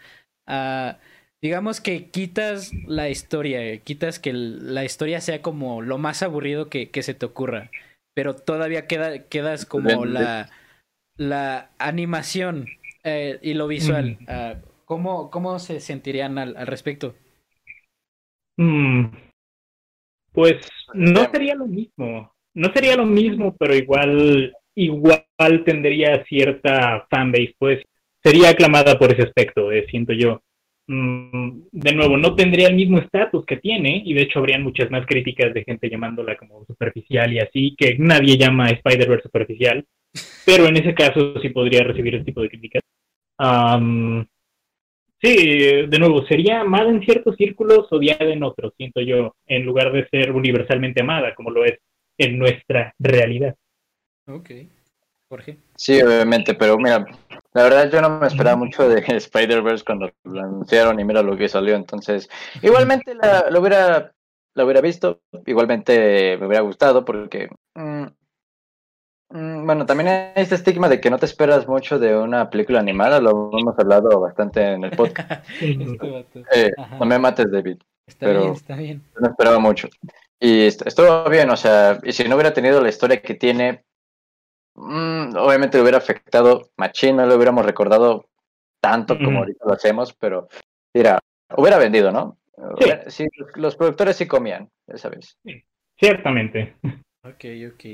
Uh, digamos que quitas la historia, quitas que la historia sea como lo más aburrido que, que se te ocurra, pero todavía queda, quedas como la, la animación eh, y lo visual. Uh, ¿cómo, ¿cómo, se sentirían al, al respecto? Mm. Pues no sería lo mismo, no sería lo mismo, pero igual igual tendría cierta fanbase, pues sería aclamada por ese aspecto, eh, siento yo. Mm, de nuevo, no tendría el mismo estatus que tiene, y de hecho habrían muchas más críticas de gente llamándola como superficial y así, que nadie llama Spider-Verse superficial, pero en ese caso sí podría recibir ese tipo de críticas. sí, de nuevo, sería amada en ciertos círculos, odiada en otros, siento yo, en lugar de ser universalmente amada, como lo es en nuestra realidad. Ok. Jorge. Sí, obviamente, pero mira, la verdad yo no me esperaba mucho de Spider-Verse cuando lo anunciaron y mira lo que salió, entonces igualmente la, lo hubiera lo hubiera visto, igualmente me hubiera gustado porque mm, mm, bueno, también hay este estigma de que no te esperas mucho de una película animada, lo hemos hablado bastante en el podcast. Este eh, no me mates, David. Está bien, está bien. No esperaba mucho. Y estuvo bien, o sea, y si no hubiera tenido la historia que tiene, Mm, obviamente le hubiera afectado machín, no lo hubiéramos recordado tanto como ahorita lo hacemos, pero mira, hubiera vendido, ¿no? Sí. los productores sí comían, esa vez. ciertamente. Ok, ok.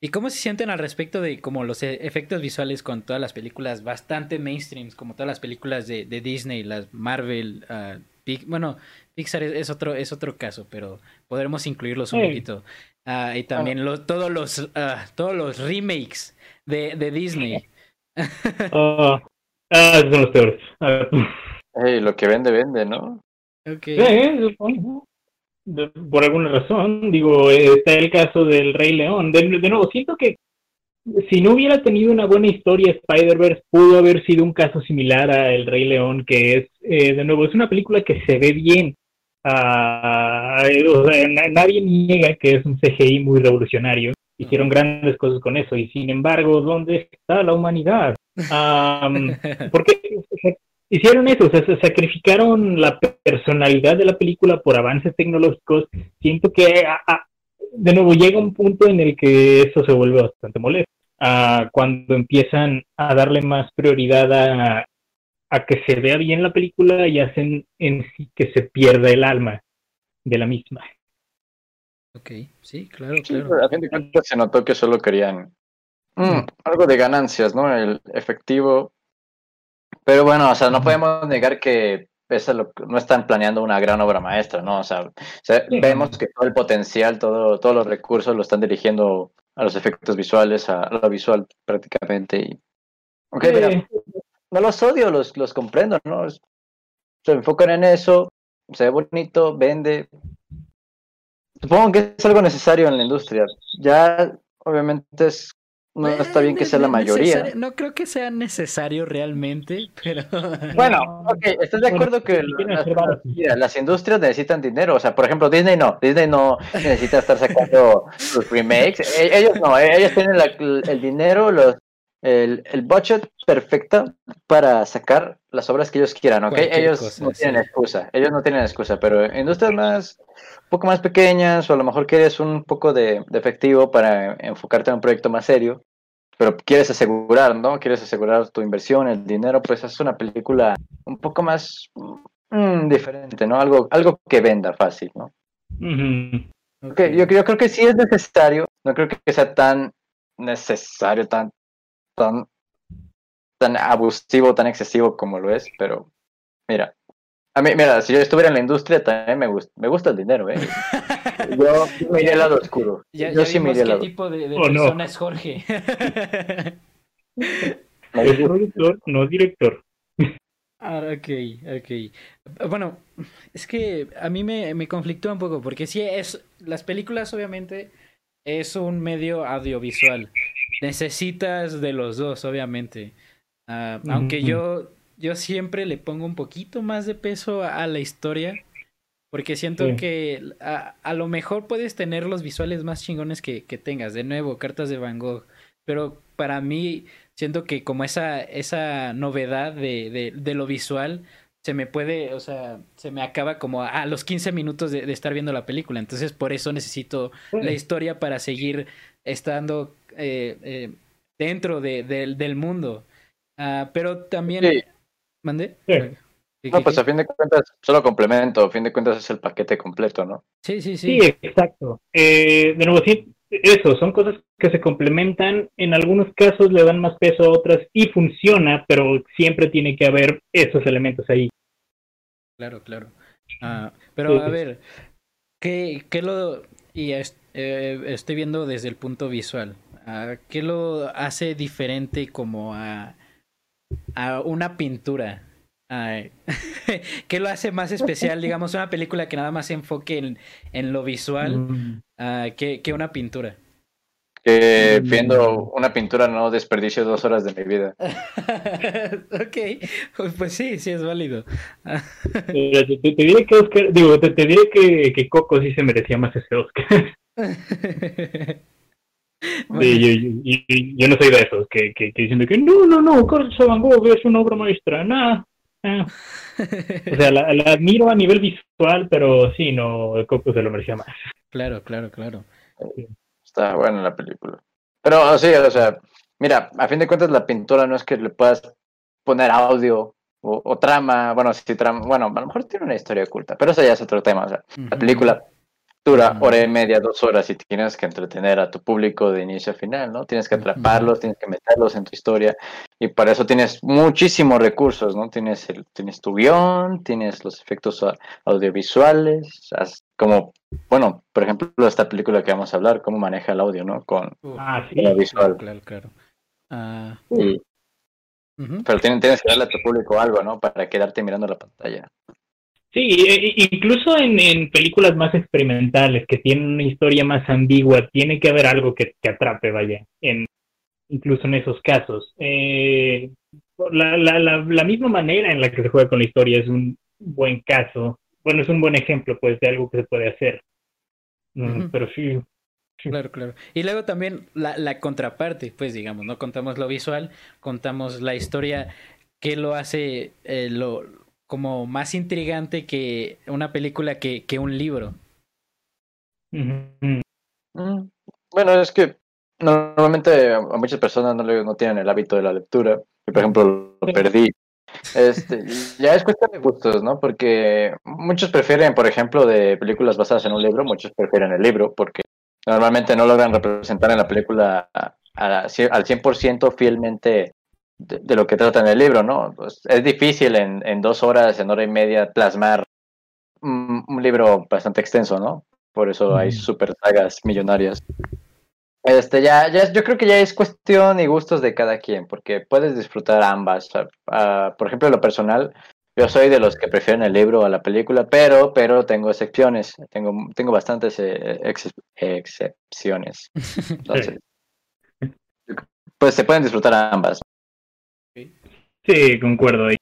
¿Y cómo se sienten al respecto de como los e, efectos visuales con todas las películas bastante mainstreams, como todas las películas de, Disney, las Marvel, uh, bueno, Pixar es, otro, es otro caso, pero podremos incluirlos un poquito. Ah, y también todos los ah, todos los remakes de, de Disney. ah, ah son los peores. lo que vende, vende, ¿no? Okay. por alguna razón, digo, está el caso del Rey León. De, nuevo, siento que si no hubiera tenido una buena historia, Spider-Verse pudo haber sido un caso similar a El Rey León, que es, eh, de nuevo, es una película que se ve bien, nadie niega que es un CGI muy revolucionario. Hicieron grandes cosas con eso y sin embargo, ¿dónde está la humanidad? ¿Por qué hicieron eso? se sacrificaron la personalidad de la película por avances tecnológicos. Siento que, de nuevo, llega un punto en el que eso se vuelve bastante molesto. cuando empiezan a darle más prioridad a a que se vea bien la película y hacen en sí que se pierda el alma de la misma. Ok, sí, claro, claro. a fin de cuentas se notó que solo querían mm, algo de ganancias, ¿no? El efectivo. Pero bueno, o sea, no podemos negar que no están planeando una gran obra maestra, ¿no? O sea, vemos que todo el potencial, todo, todos los recursos lo están dirigiendo a los efectos visuales, a, lo visual prácticamente. Y... Ok, mira, no los odio, los, los comprendo, ¿no? Se enfocan en eso, se ve bonito, vende. supongo que es algo necesario en la industria. Ya, obviamente, es, no está bien que sea la mayoría. No creo que sea necesario realmente, pero... Bueno, ok, estoy de acuerdo que las, las, industrias necesitan dinero. O sea, por ejemplo, Disney no. Disney no necesita estar sacando sus remakes. E, ellos no, ellos tienen el dinero, los el, el budget perfecto para sacar las obras que ellos quieran, ¿ok? ellos no tienen excusa, ellos no tienen excusa, pero industrias más, un poco más pequeñas, o a lo mejor quieres un poco de, efectivo para enfocarte en un proyecto más serio, pero quieres asegurar, ¿no? Quieres asegurar tu inversión, el dinero, pues es una película un poco más mm, diferente, ¿no? Algo, algo que venda fácil, ¿no? okay, yo, yo creo que sí es necesario, no creo que sea tan necesario, tan tan, tan abusivo, tan excesivo como lo es, pero mira, a mí, mira, si yo estuviera en la industria también me gusta, me gusta el dinero, ¿eh? Yo me iría al lado oscuro. yo sí me iría al lado. ¿Qué tipo de, persona es Jorge? productor, no director. Ah, ok, ok. Bueno, es que a mí me, me conflictúa un poco, porque sí es, las películas obviamente es un medio audiovisual necesitas de los dos, obviamente. Ah, aunque yo, yo siempre le pongo un poquito más de peso a, la historia. Porque siento que a, lo mejor puedes tener los visuales más chingones que, que, tengas. De nuevo, cartas de Van Gogh. Pero para mí, siento que como esa, esa novedad de, de, de lo visual se me puede, o sea, se me acaba como a, los 15 minutos de, de, estar viendo la película. Entonces, por eso necesito la historia para seguir estando eh, eh, dentro de, del mundo. Uh, pero también... Sí. ¿Mandé? No, pues a fin de cuentas, solo complemento, a fin de cuentas es el paquete completo, ¿no? Sí, sí, sí. Sí, exacto. Eh, de nuevo, sí, eso, son cosas que se complementan, en algunos casos le dan más peso a otras y funciona, pero siempre tiene que haber esos elementos ahí. Claro, claro. Ah, pero a ver, ¿qué, qué lo... Y eh, estoy viendo desde el punto visual. Ah, ¿Qué lo hace diferente como a, a una pintura? ¿Qué lo hace más especial, digamos, una película que nada más se enfoque en, en lo visual mm. ah, que, que, una pintura? Que mm. viendo una pintura no desperdicio dos horas de mi vida. ok, pues sí, sí es válido. te, diré que Oscar, digo, te, te diré que, que Coco sí se merecía más ese Oscar. Sí, yo, no soy de esos que, que, que dicen que no, no, no, Carlos Van Gogh es una obra maestra, nada. O sea, la, admiro a nivel visual, pero sí, no, Coco se lo merecía más. Claro, claro, claro. Está buena la película. Pero sí, o sea, mira, a fin de cuentas la pintura no es que le puedas poner audio o, trama, bueno, si trama, bueno, a lo mejor tiene una historia oculta, pero eso ya es otro tema, o sea, la película dura hora y media, dos horas y tienes que entretener a tu público de inicio a final, ¿no? Tienes que atraparlos, tienes que meterlos en tu historia y para eso tienes muchísimos recursos, ¿no? Tienes el, tienes tu guion, tienes los efectos audiovisuales, como, bueno, por ejemplo, esta película que vamos a hablar, cómo maneja el audio, ¿no? Con ah, sí, visual. Claro, claro. Ah. Pero tienes, tienes que darle a tu público algo, ¿no? Para quedarte mirando la pantalla. Sí, incluso en, películas más experimentales que tienen una historia más ambigua, tiene que haber algo que, que atrape, vaya, en, incluso en esos casos. Eh, la, la, la, misma manera en la que se juega con la historia es un buen caso, bueno, es un buen ejemplo, pues, de algo que se puede hacer. Mm, pero sí, Claro, claro. Y luego también la, la contraparte, pues digamos, no contamos lo visual, contamos la historia que lo hace eh, lo, como más intrigante que una película que, que un libro. Mm, bueno, es que normalmente a muchas personas no, no tienen el hábito de la lectura. Yo, por ejemplo, lo perdí. Este, ya es cuestión de gustos, ¿no? Porque muchos prefieren, por ejemplo, de películas basadas en un libro, muchos prefieren el libro porque normalmente no logran representar en la película al 100% fielmente de, lo que trata en el libro, ¿no? Pues es difícil en, en, dos horas, en hora y media, plasmar un, libro bastante extenso, ¿no? Por eso hay super sagas millonarias. Este, ya, ya, yo creo que ya es cuestión y gustos de cada quien, porque puedes disfrutar ambas. por ejemplo, en lo personal, Yo soy de los que prefieren el libro a la película, pero, pero tengo excepciones. Tengo, tengo bastantes eh, ex- excepciones. Entonces, pues se pueden disfrutar ambas. Sí, concuerdo ahí.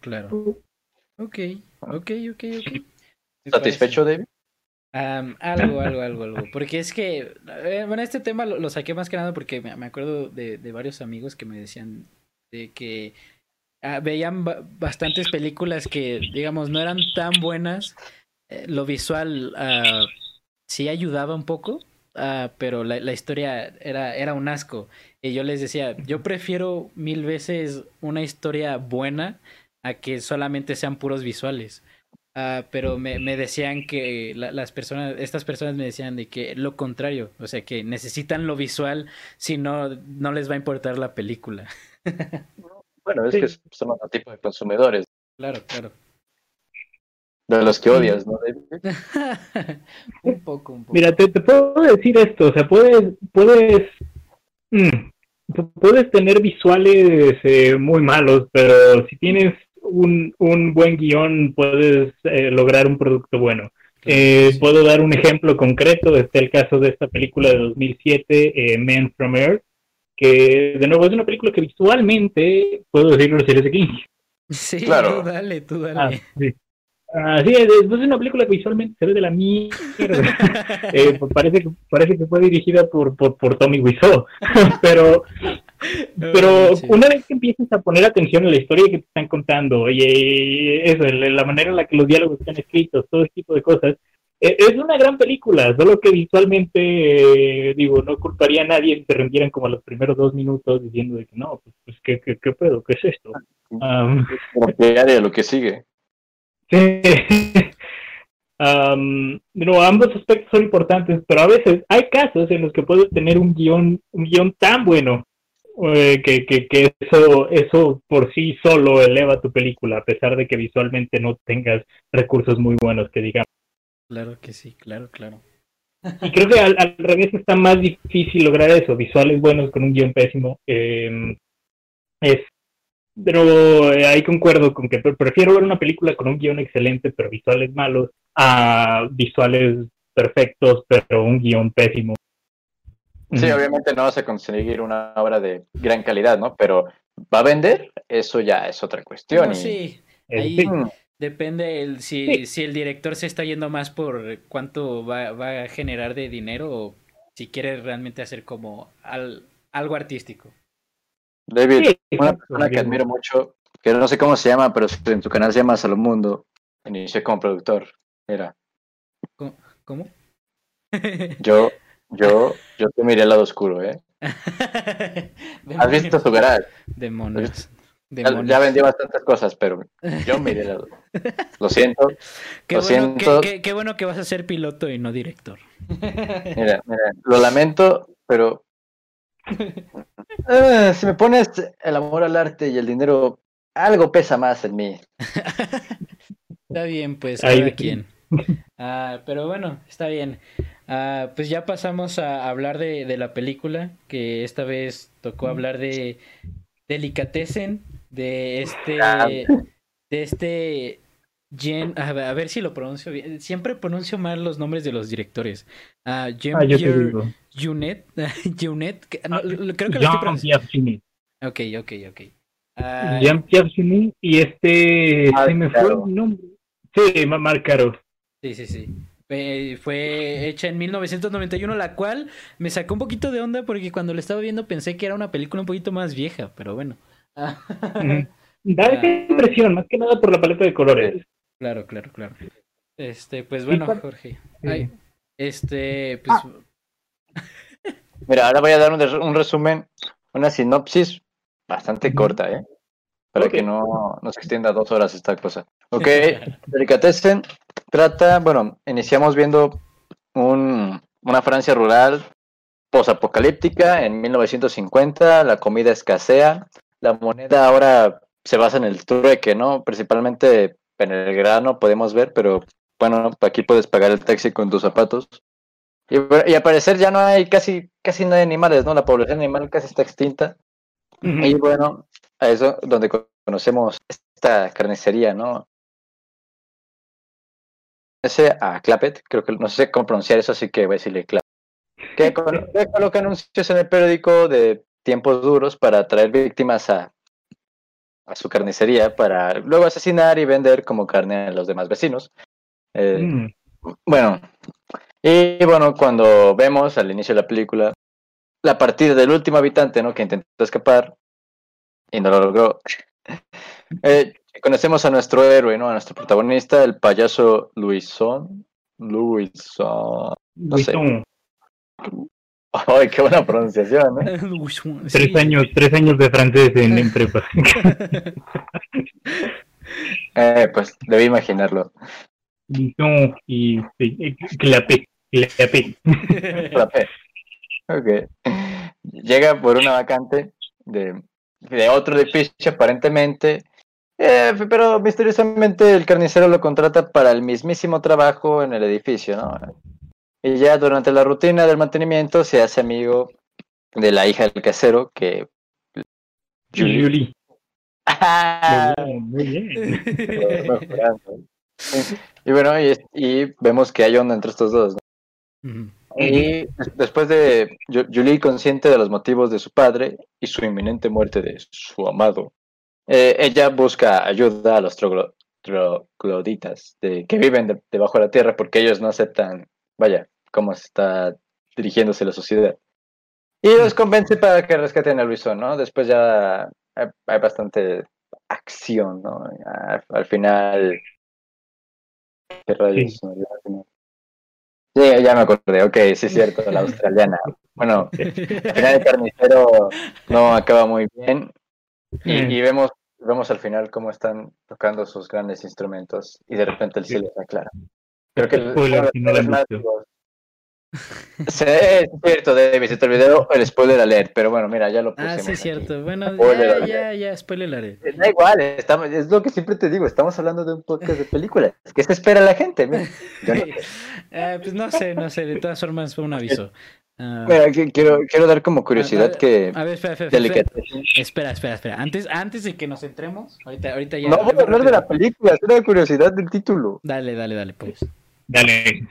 Claro. Ok, ok, ok, ok. Me ¿Satisfecho, David? Algo, algo, algo, algo. Porque es que, eh, bueno, este tema lo, lo saqué más que nada porque me, me acuerdo de, de varios amigos que me decían de que ah, veían ba- bastantes películas que, digamos, no eran tan buenas. Eh, lo visual ah, sí ayudaba un poco, ah, pero la, la historia era, era un asco. Y yo les decía, yo prefiero mil veces una historia buena a que solamente sean puros visuales. Ah, pero me, me decían que la- las personas, estas personas me decían de que lo contrario, o sea, que necesitan lo visual, si no, no les va a importar la película. Bueno, es Sí. que son otro tipo de consumidores, Claro, claro. De los que odias, ¿no, un poco, un poco. Mira, te, te puedo decir esto, o sea, puedes, puedes, mm, pu- puedes tener visuales eh, muy malos, pero si tienes un, un buen guion, puedes eh, lograr un producto bueno. Eh, puedo dar un ejemplo concreto, está el caso de esta película de 2007, eh, Men from Earth, que de nuevo es una película que visualmente, puedo decirlo si eres aquí, Sí, Claro. tú dale, tú dale. Ah, sí, es, es una película que visualmente se ve de la mierda. Eh, pues parece, que, parece que fue dirigida por, por, por Tommy Wiseau. pero pero Sí. una vez que empiezas a poner atención a la historia que te están contando, y eh, eso, la manera en la que los diálogos están escritos, todo ese tipo de cosas, eh, es una gran película, solo que visualmente, eh, digo, no culparía a nadie si se rendieran como a los primeros dos minutos diciendo de que no, pues, pues ¿qué, qué, qué pedo? ¿Qué es esto? De lo que sigue. Sí. Am, no, ambos aspectos son importantes, pero a veces hay casos en los que puedes tener un guion, un guion tan bueno eh, que, que, que eso, eso por sí solo eleva tu película, a pesar de que visualmente no tengas recursos muy buenos, que digamos. Claro que sí, claro, claro. Y creo que al, al revés está más difícil lograr eso, visuales buenos con un guion pésimo. eh, es, pero eh, ahí concuerdo con que pre- prefiero ver una película con un guion excelente, pero visuales malos, a visuales perfectos, pero un guion pésimo. Sí, obviamente no vas a conseguir una obra de gran calidad, ¿no? Pero ¿va a vender? Eso ya es otra cuestión. No, y- sí, Eh, ahí- sí. Depende el, si, Sí. si el director se está yendo más por cuánto va, va a generar de dinero o si quiere realmente hacer como al- algo artístico. David, Sí, una persona que admiro mucho, que no sé cómo se llama, pero en tu canal se llama Salomundo, inició como productor. Mira, ¿Cómo? yo, yo, yo te miré el lado oscuro, ¿eh? ¿Has visto su garage? Demonios. Ya, Demonios. ya vendió bastantes cosas, pero yo miré el lado. Lo siento. Qué lo bueno, qué- siento. qué- qué bueno que vas a ser piloto y no director. Mira, mira, lo lamento, pero Eh, si me pones el amor al arte y el dinero, algo pesa más en mí. Está bien, pues Ahí cada sí. quien. Ah, pero bueno, está bien. Ah, pues ya pasamos a hablar de, de la película, que esta vez tocó hablar de Delicatessen, de este, Ah. de este Jen, a ver, a ver si lo pronuncio bien. Siempre pronuncio mal los nombres de los directores. Ah, Jen Ah, yo te Pierre digo. Junet, Junet, no, lo- creo que lo estoy Jean Chini. Ok, ok, ok. Ah, Jean Pierre Chini y este Marc se me fue el nombre. Sí, Ma- Marc Caro. Sí, sí, sí. Eh, fue hecha en 1991, la cual me sacó un poquito de onda porque cuando la estaba viendo pensé que era una película un poquito más vieja, pero bueno. Ah. Da esa impresión, más que nada por la paleta de colores. Claro, claro, claro. Este, pues bueno, cuál- Jorge. Ay, este, pues Mira, ahora voy a dar un, res- un resumen, una sinopsis bastante corta, ¿eh? Para que no, no se extienda dos horas esta cosa. Ok, Delicatessen trata, bueno, iniciamos viendo un, una Francia rural posapocalíptica en 1950, la comida escasea, la moneda ahora se basa en el trueque, ¿no? Principalmente en el grano podemos ver, pero bueno, aquí puedes pagar el taxi con tus zapatos. Y, y al parecer ya no hay casi, casi no hay animales, ¿no? La población animal casi está extinta. Y bueno, a eso donde co- conocemos esta carnicería, ¿no? Ese a Clapet, creo que no sé cómo pronunciar eso, así que voy a decirle Clapet. Que, coloca anuncios en el periódico de tiempos duros para atraer víctimas a, a su carnicería para luego asesinar y vender como carne a los demás vecinos. Eh, mm. Bueno, y bueno, cuando vemos al inicio de la película la partida del último habitante, ¿no? Que intentó escapar y no lo logró. Eh, conocemos a nuestro héroe, ¿no? A nuestro protagonista, el payaso Luisón. Luisón. No sé. Ay, qué buena pronunciación, tres años, tres años de francés en, prepa. eh, pues debí imaginarlo. No, y sí, clapé, clapé. clapé. Ok. Llega por una vacante de, de otro edificio, aparentemente. Eh, pero misteriosamente el carnicero lo contrata para el mismísimo trabajo en el edificio, ¿no? Y ya durante la rutina del mantenimiento se hace amigo de la hija del casero, que... Julie. Muy bien. y bueno, y, vemos que hay onda entre estos dos. Y después de Julie, consciente de los motivos de su padre y su inminente muerte de su amado, eh, ella busca ayuda a los trogloditas de, que viven debajo de la tierra porque ellos no aceptan vaya, cómo está dirigiéndose la sociedad. Y los convence para que rescaten a Luisón, ¿no? Después ya hay, bastante acción, ¿no? Al, final... ¿Qué rayos? Sí. ya me acordé, ok, sí es cierto, la australiana. Bueno, al final el carnicero no acaba muy bien y, vemos, vemos al final cómo están tocando sus grandes instrumentos y de repente el cielo está claro. Creo que el, Sí, es cierto, David, se te olvidó el spoiler alert, pero bueno, mira, ya lo puse. Ah, sí, es cierto. Bueno, ya, ya, ya, spoiler alert. Eh, da igual, estamos, es lo que siempre te digo, estamos hablando de un podcast de películas. ¿Qué se espera la gente? Mira, eh, pues no sé, no sé, de todas formas fue un aviso. Uh, quiero, quiero dar como curiosidad que... A ver, espera, espera, espera, espera, espera, Antes, antes de que nos entremos, ahorita, ahorita ya... No voy a hablar de la película, es una curiosidad del título. Dale, dale, dale, pues. Dale.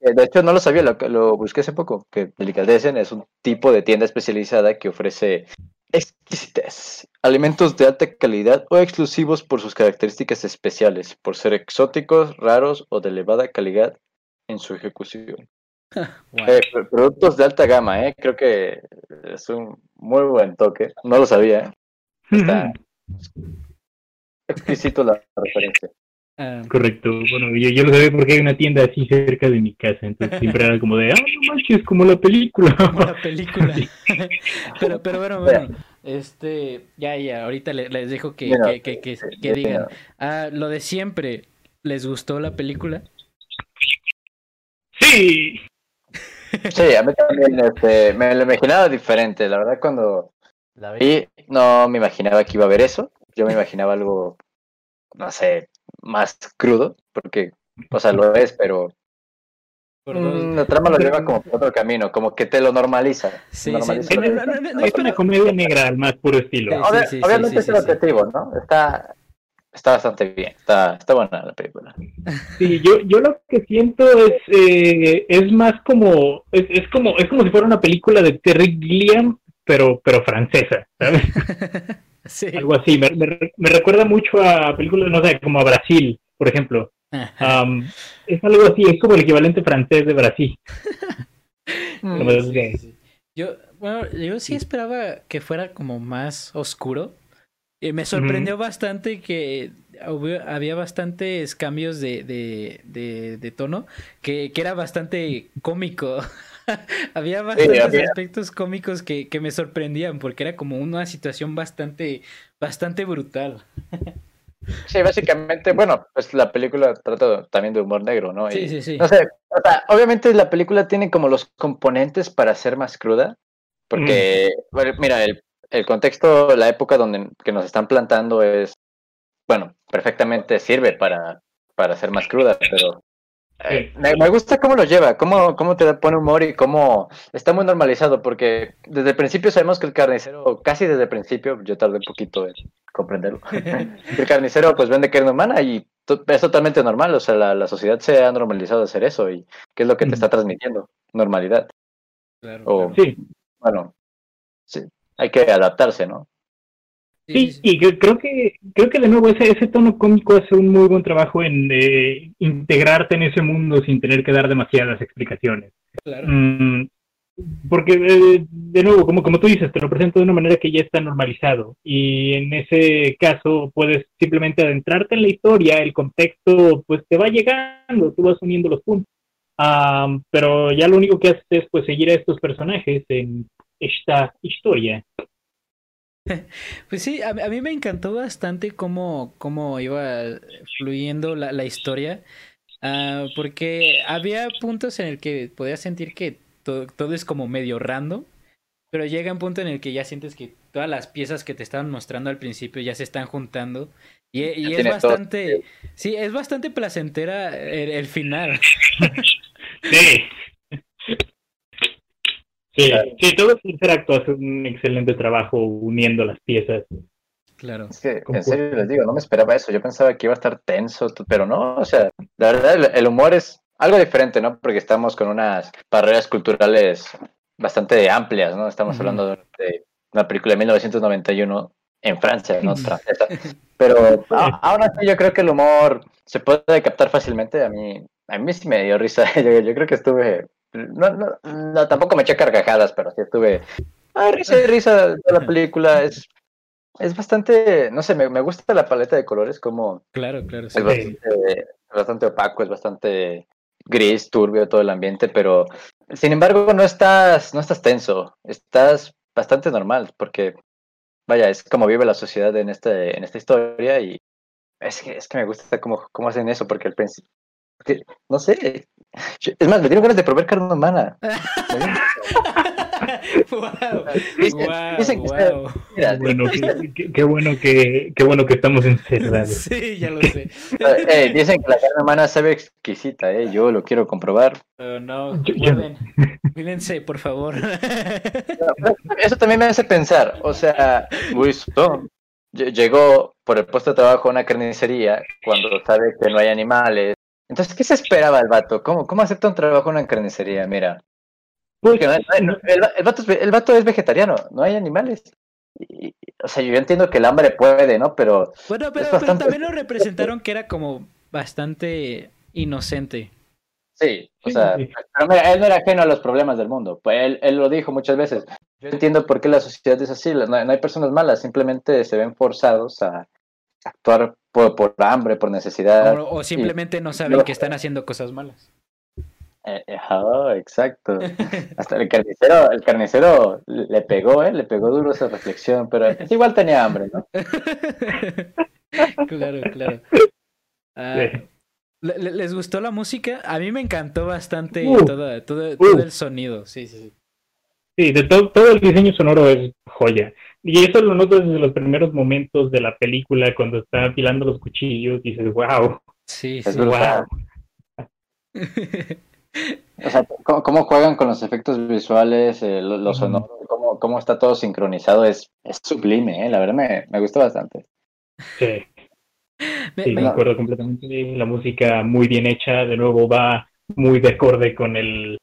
de hecho, no lo sabía, lo, busqué hace poco, que Delicatessen es un tipo de tienda especializada que ofrece exquisites, alimentos de alta calidad o exclusivos por sus características especiales, por ser exóticos, raros o de elevada calidad en su ejecución. Eh, productos de alta gama, eh, creo que es un muy buen toque, no lo sabía. Eh. Está exquisito la referencia. Ah. Correcto, bueno, yo, yo, lo sabía porque hay una tienda así cerca de mi casa, entonces siempre era como de, ah, no manches, como la película. Como la película. pero, pero bueno, bueno, este, ya, ya, ahorita les, dejo que, que, que, que, digan. Ah, lo de siempre, ¿les gustó la película? Sí. Sí, a mí también este, me lo imaginaba diferente, la verdad cuando la vi no me imaginaba que iba a haber eso, yo me imaginaba algo, no sé, más crudo, porque, o sea, lo es, pero mm, la trama lo lleva como por otro camino, como que te lo normaliza. Sí, es una comedia negra al más puro estilo. obviamente es el objetivo, ¿no? Está, está bastante bien, está, está buena la película. Sí, yo, yo lo que siento es, eh, es más como, es, es, como, es como si fuera una película de Terry Gilliam, pero, pero francesa, ¿sabes? Algo así. Me, me, recuerda mucho a películas, no sé, como a Brasil, por ejemplo. es algo así, es como el equivalente francés de Brasil. Yo, bueno, yo sí esperaba que fuera como más oscuro. Y me sorprendió bastante que había bastantes cambios de, de, de, de tono, que, que, era bastante cómico. había bastantes aspectos cómicos que, que, me sorprendían porque era como una situación bastante, bastante brutal. Sí, básicamente, bueno, pues la película trata también de humor negro, ¿no? sí, sí, sí. No sé, o sea, obviamente la película tiene como los componentes para ser más cruda, porque, mm. mira, el, el, contexto, la época donde que nos están plantando es, bueno, perfectamente sirve para, para ser más cruda, pero Eh, me, me, gusta cómo lo lleva, cómo, cómo te pone humor y cómo está muy normalizado, porque desde el principio sabemos que el carnicero, casi desde el principio, yo tardé un poquito en comprenderlo, el carnicero pues vende carne humana y es totalmente normal, o sea, la, la, sociedad se ha normalizado hacer eso y ¿qué es lo que te está transmitiendo? Normalidad. Claro, O, Sí, Bueno, sí, hay que adaptarse, ¿no? Sí, y que- creo que creo que de nuevo ese, ese tono cómico hace un muy buen trabajo en eh, integrarte en ese mundo sin tener que dar demasiadas explicaciones. claro. Mm, porque, eh, de nuevo, como, como tú dices, te lo presento de una manera que ya está normalizado. Y en ese caso puedes simplemente adentrarte en la historia, el contexto pues te va llegando, tú vas uniendo los puntos. Ah, pero ya lo único que haces es pues seguir a estos personajes en esta historia. Pues sí, a, a mí me encantó bastante cómo, cómo iba fluyendo la, la historia, ah, porque había puntos en el que podías sentir que to- todo es como medio random, pero llega un punto en el que ya sientes que todas las piezas que te estaban mostrando al principio ya se están juntando y, e- y es todo bastante, sí, es bastante placentera el, el final. Sí. Sí, Claro. sí, todo acto hace un excelente trabajo uniendo las piezas. Claro. Es que, en serio les digo, no me esperaba eso. Yo pensaba que iba a estar tenso, pero no, o sea, la verdad, el, el humor es algo diferente, ¿no? Porque estamos con unas barreras culturales bastante amplias, ¿no? Estamos Ujú. hablando de una película de 1991 en Francia, ¿no? Francesa. Pero a- aún así yo creo que el humor se puede captar fácilmente. A mí, a mí sí me dio risa. Yo, yo creo que estuve... No, no, no, tampoco me eché carcajadas, pero sí estuve... Ah, risa y risa de la película. Es, es bastante, no sé, me, me gusta la paleta de colores, como Claro, claro. sí. es bastante, opaco, es bastante gris, turbio todo el ambiente, pero sin embargo no estás, no estás tenso, estás bastante normal, porque vaya, es como vive la sociedad en este, en esta historia y es que, es que me gusta cómo, cómo hacen eso, porque al principio, no sé, es más, me dieron ganas de probar carne humana. wow, Dicen- wow, dicen que wow. Mira, Bueno, qué, qué- qué bueno que qué bueno que estamos encerrados. Sí, ya lo sé. eh, dicen que la carne humana sabe exquisita, eh, yo lo quiero comprobar. Oh, no, Yo- yo- por favor. Eso también me hace pensar, o sea, lle- llegó por el puesto de trabajo a una carnicería cuando sabe que no hay animales. Entonces, ¿qué se esperaba el vato? ¿Cómo, cómo acepta un trabajo en una carnicería? Mira, porque no hay- no hay- el, el vato es, ve- el vato es vegetariano, no hay animales. Y- o sea, yo entiendo que el hambre puede, ¿no? Pero Bueno, pero, también lo representaron que era como bastante inocente. sí, o sea, pero mira, él no era ajeno a los problemas del mundo. Pues él, él lo dijo muchas veces. Yo entiendo por qué la sociedad es así. No hay personas malas, simplemente se ven forzados a actuar por, por hambre, por necesidad. O, o simplemente no saben No. que están haciendo cosas malas. Eh, eh, ah, exacto. Hasta el carnicero, el carnicero le pegó, ¿eh? Le pegó duro esa reflexión, pero pues igual tenía hambre, ¿no? claro, claro. Ah, Sí. ¿le- le- ¿Les gustó la música? A mí me encantó bastante Uh, todo, todo, todo uh. el sonido. Sí, sí, sí. Sí, de todo, todo el diseño sonoro es joya. Y eso lo notas desde los primeros momentos de la película, cuando está afilando los cuchillos, dices, wow, Sí, Es sí. brutal. O sea, cómo, cómo juegan con los efectos visuales, eh, lo, lo Ujú. sonoro, cómo, cómo está todo sincronizado, es, es sublime, ¿eh? La verdad me, me gustó bastante. Sí, Me- sí, me- concuerdo completamente. La música muy bien hecha, de nuevo va muy de acorde con el,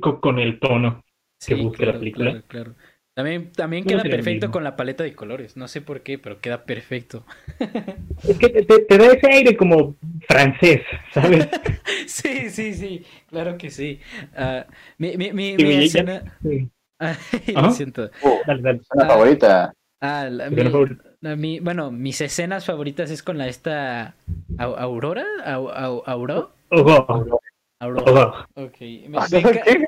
co- con el tono. que busque la película. Claro, claro. También, también queda perfecto con la paleta de colores. No sé por qué, pero queda perfecto. Es que te, da ese aire como francés, ¿sabes? sí, sí, sí. Claro que sí. Ah, mi mi, mi, escena. Sí. Lo siento. Uh, Dale, dale. una Ah. favorita. Ah, la- Escena mi- favorita. la- mi- bueno, mis escenas favoritas es con la esta Au- Aurora, Au- Au- Auro, Ojo, Aurora. ojo. Ok. Me, ¿Qué?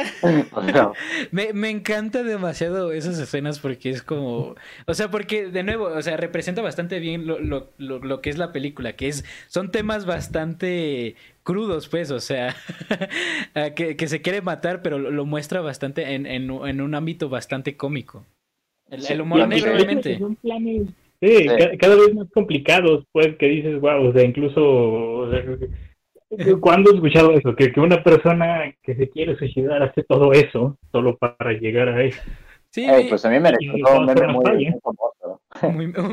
O sea, Me, me encanta demasiado esas escenas porque es como, o sea, porque de nuevo, o sea, representa bastante bien lo, lo, lo, lo que es la película, que es, son temas bastante crudos, pues, o sea, que, que se quiere matar, pero lo, lo muestra bastante en, en, en un ámbito bastante cómico. El, Sí, el humor negro, obviamente. Sí, Sí. ca- cada vez más complicados, pues, que dices, wow, o sea, incluso o sea, ¿Cuándo he escuchado eso? Que, que una persona que se quiere suicidar hace todo eso solo para llegar a eso. Sí, pues a mí me recordó un meme muy, famoso.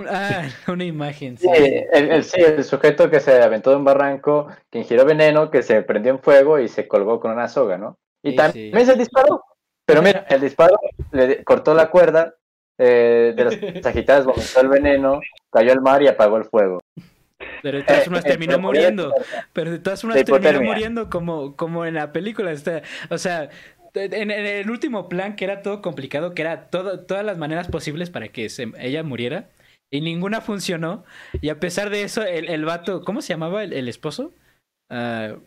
ah, una imagen. Sí, el, sí, el, sujeto que se aventó de un barranco, que ingirió veneno, que se prendió en fuego y se colgó con una soga, ¿no? Y también se disparó. Pero mira, el disparo le cortó la cuerda eh, de las agitadas, vomitó el veneno, cayó al mar y apagó el fuego. Pero de todas formas terminó muriendo. Pero de todas formas terminó muriendo como, como en la película. o sea, en, el último plan que era todo complicado, que era todo, todas las maneras posibles para que ella muriera. Y ninguna funcionó. Y a pesar de eso, el, el vato, ¿cómo se llamaba el, esposo? Uh,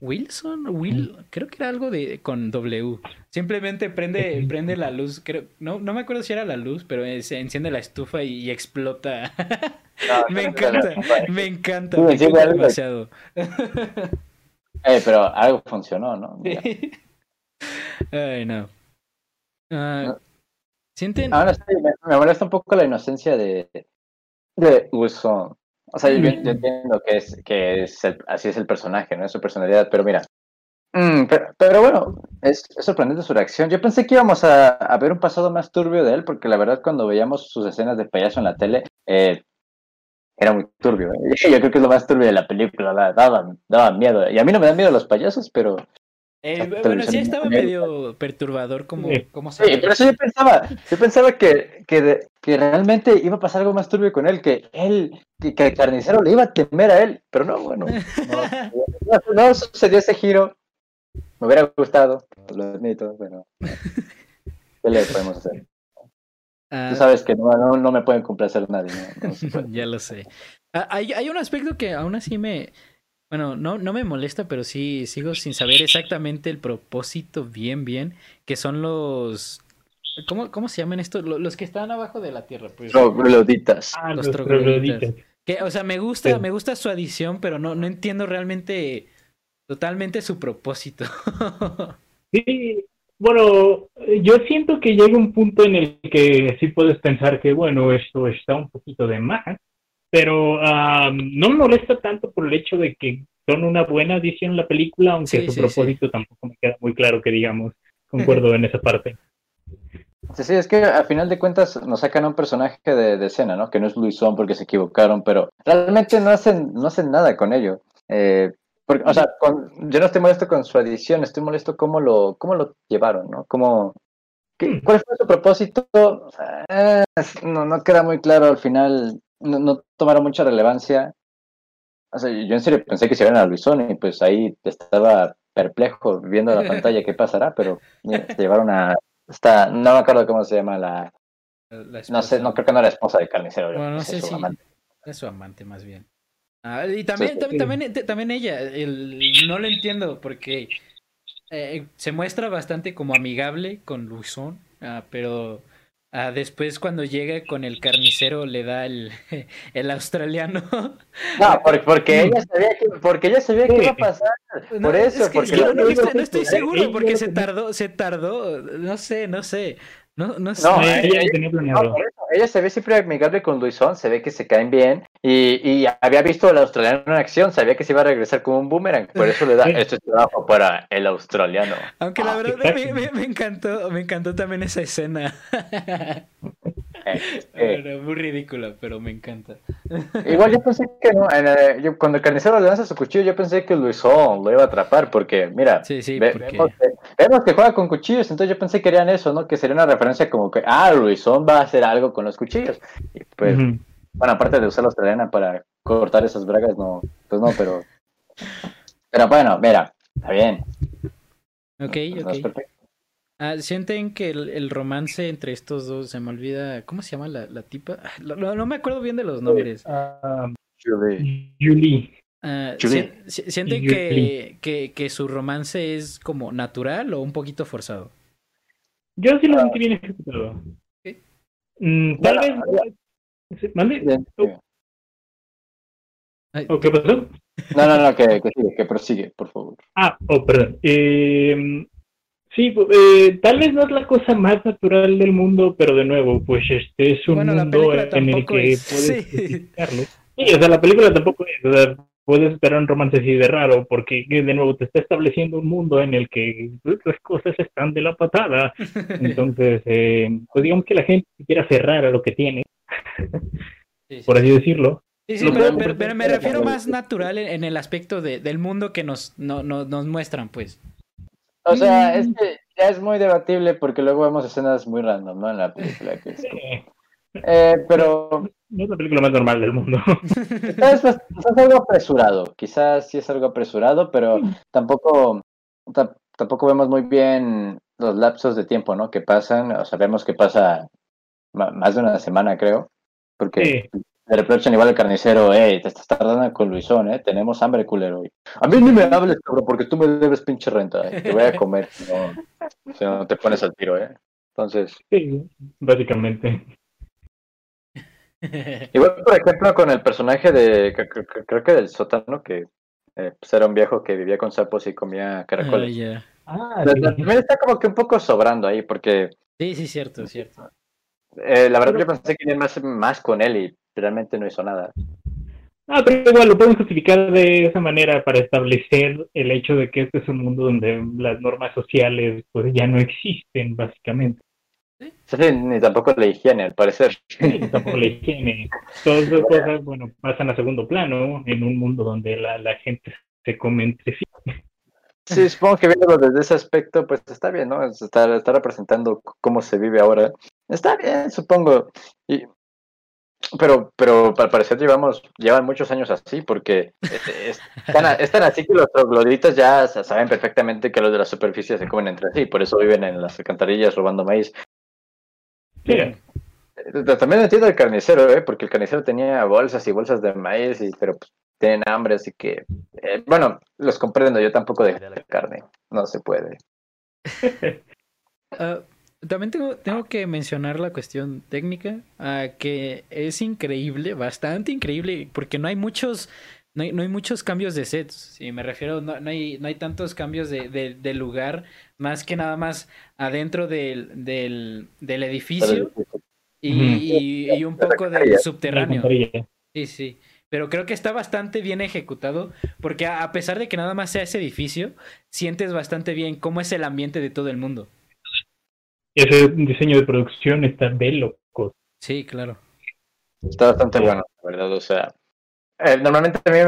Wilson, Will, creo que era algo de con W. Simplemente prende, prende la luz, creo, no, no me acuerdo si era la luz, pero se enciende la estufa y, explota. me, encanta, me encanta, me encanta, demasiado. Eh, pero algo funcionó, ¿no? Ay, no. Uh, ¿Sienten? Ahora sí, me, molesta un poco la inocencia de, de Wilson. O sea, yo, entiendo que es, que es así es el personaje, ¿no? Es su personalidad, pero mira. Mm, pero, bueno, es, sorprendente su reacción. Yo pensé que íbamos a, ver un pasado más turbio de él, porque la verdad cuando veíamos sus escenas de payaso en la tele, eh, era muy turbio. ¿eh? Yo creo que es lo más turbio de la película, daba, daba miedo. Y a mí no me dan miedo los payasos, pero... Eh, bueno, sí estaba medio perturbador como, como Sí, pero eso yo pensaba, yo pensaba que, que, que, realmente iba a pasar algo más turbio con él, que él, que, el carnicero le iba a temer a él, pero no, bueno, no, no, sucedió ese giro, me hubiera gustado, lo admito, pero ¿qué le podemos hacer? Tú ah. sabes que no, no, me pueden complacer nadie. ya lo sé. Ah, hay, hay un aspecto que aún así me... Bueno, no, no me molesta, pero sí sigo sin saber exactamente el propósito bien, bien, que son los... ¿Cómo, cómo se llaman estos? Los que están abajo de la tierra. Pues. Trogloditas. Ah, los, trogloditas. Que, o sea, me gusta, me gusta su adición, pero no, no entiendo realmente totalmente su propósito. sí, bueno, yo siento que llega un punto en el que sí puedes pensar que, bueno, esto está un poquito de más, pero no me molesta tanto por el hecho de que son una buena adición a la película, aunque su propósito tampoco me queda muy claro que digamos, concuerdo en esa parte. Sí, sí, es que al final de cuentas nos sacan a un personaje de, de, escena, ¿no? Que no es Luisón porque se equivocaron, pero realmente no hacen, no hacen nada con ello. Eh, porque, o sea, yo no estoy molesto con su adición, estoy molesto cómo lo, cómo lo llevaron, ¿no? Cómo, hmm. ¿Cuál fue su propósito? no, no queda muy claro al final, no, no, tomaron mucha relevancia. O sea, yo en serio pensé que se iban a Luisón y pues ahí estaba perplejo viendo la pantalla qué pasará, pero se llevaron a... Está, no me acuerdo cómo se llama la... no sé, no creo que no era esposa de carnicero. Bueno, no sé si... Es su amante más bien. Ah, y también, también, también, ella, no lo entiendo porque eh, se muestra bastante como amigable con Luisón, ah, pero ah, después cuando llega con el carnicero le da el, el australiano. No, porque, ella sabía que, porque ella sabía que iba a pasar. Por eso, porque no, no, estoy, seguro porque se tardó, se tardó, no sé, no sé. No, no, no ella, ella, se ve siempre amigable con Luisón, se ve que se caen bien y, y, había visto al australiano en acción, sabía que se iba a regresar como un boomerang, por eso le da este trabajo para el australiano. Aunque la verdad me, me, encantó, me encantó también esa escena. Eh, muy ridícula, pero me encanta. Igual yo pensé que no, cuando el carnicero le lanza su cuchillo, yo pensé que Luisón lo iba a atrapar, porque mira, vemos, que, juega con cuchillos, entonces yo pensé que harían eso, ¿no? Que sería una referencia como que, ah, Luisón va a hacer algo con los cuchillos. Y pues, bueno, aparte de usar la australiana para cortar esas bragas, no, pues no, pero. Pero bueno, mira, está bien. Ok, ok. Ah, ¿Sienten que el, romance entre estos dos se me olvida? ¿Cómo se llama la, la tipa? Ah, no, me acuerdo bien de los nombres. Uh, Julie. Ah, ¿Sienten que, que, que, su romance es como natural o un poquito forzado? Yo sí lo sentí bien ejecutado. Mm, tal vez. ¿Mande? ¿O qué pasó? No, no, no, que, que, que prosigue, por favor. Ah, oh, perdón. Eh, Sí, eh, tal vez no es la cosa más natural del mundo, pero de nuevo, pues este es un mundo en el que puedes sí. Sí, o sea, la película tampoco es. O sea, puedes esperar un romance así de raro, porque de nuevo te está estableciendo un mundo en el que las cosas están de la patada. Entonces, eh, pues digamos que la gente quiera cerrar a lo que tiene, por así decirlo. Sí, sí, pero, me refiero más natural en, el aspecto de, del mundo que nos, no, nos muestran, pues. O sea, es que ya es muy debatible porque luego vemos escenas muy random, ¿no? En la película. Que eh, pero... No es la película más normal del mundo. Quizás, es algo apresurado, quizás sí es algo apresurado, pero tampoco, tampoco vemos muy bien los lapsos de tiempo, ¿no? Que pasan, o sabemos que pasa más de una semana, creo, porque le reprochan igual al carnicero, hey, te estás tardando con Luisón, ¿eh? Tenemos hambre, culero. A mí ni me hables, cabrón, porque tú me debes pinche renta, ¿eh? Te voy a comer si no, no te pones al tiro, ¿eh? Entonces... Sí, básicamente. Igual, por ejemplo, con el personaje de, creo que del sótano, que eh, pues era un viejo que vivía con sapos y comía caracoles. Ah, También está como que un poco sobrando ahí, porque... Sí, sí, cierto, cierto. Eh, la verdad yo pensé que iría más, más con él y realmente no hizo nada. Ah, pero igual lo podemos justificar de esa manera para establecer el hecho de que este es un mundo donde las normas sociales pues ya no existen, básicamente. Sí, ni tampoco la higiene, al parecer. Sí, tampoco la higiene. Todas esas cosas, bueno, pasan a segundo plano en un mundo donde la, la gente se come entre sí. Sí, supongo que viéndolo desde ese aspecto, pues está bien, ¿no? Está, está representando cómo se vive ahora. Está bien, supongo. Y, pero, pero al parecer llevamos, llevan muchos años así, porque están, así que los trogloditas ya saben perfectamente que los de la superficie se comen entre sí, por eso viven en las alcantarillas robando maíz. Eh, también entiendo el carnicero, ¿eh? porque el carnicero tenía bolsas y bolsas de maíz, y, pero pues, tienen hambre, así que, eh, bueno, los comprendo, yo tampoco de carne, no se puede. Ah, también tengo, tengo que mencionar la cuestión técnica, uh, que es increíble, bastante increíble, porque no hay muchos, no hay, no hay muchos cambios de sets. Si me refiero, no, no, hay, no hay tantos cambios de, de, lugar, más que nada más adentro del, del, del edificio y, y, un poco del subterráneo. Sí, sí. Pero creo que está bastante bien ejecutado, porque a pesar de que nada más sea ese edificio, sientes bastante bien cómo es el ambiente de todo el mundo ese diseño de producción está de loco. Sí, claro. Está bastante bueno, la verdad. O sea, eh, normalmente a mí,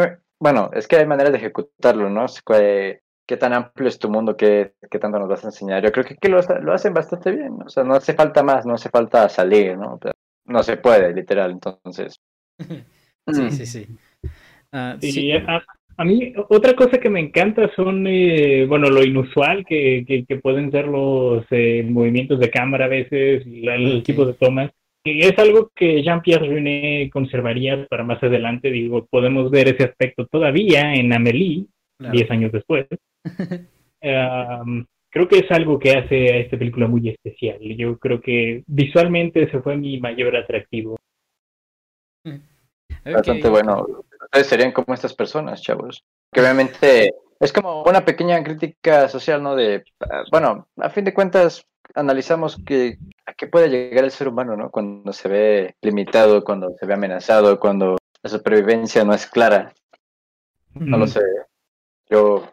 bueno, es que hay maneras de ejecutarlo, ¿no? ¿Qué, qué tan amplio es tu mundo? ¿Qué, qué tanto nos vas a enseñar? Yo creo que, que lo, lo, hacen bastante bien. O sea, no hace falta más, no hace falta salir, ¿no? no se puede, literal, entonces. sí, sí, sí. Ah, sí. A mí, otra cosa que me encanta son, eh, bueno, lo inusual que, que, pueden ser los eh, movimientos de cámara a veces, el tipo de tomas. Y es algo que Jean-Pierre Jeunet conservaría para más adelante. Digo, podemos ver ese aspecto todavía en Amélie, 10 años después. creo que es algo que hace a esta película muy especial. Yo creo que visualmente ese fue mi mayor atractivo. Bastante bueno ustedes serían como estas personas, chavos. Que obviamente es como una pequeña crítica social, ¿no? De, ah, bueno, a fin de cuentas, analizamos que a qué puede llegar el ser humano, ¿no? Cuando se ve limitado, cuando se ve amenazado, cuando la supervivencia no es clara. No lo sé. Yo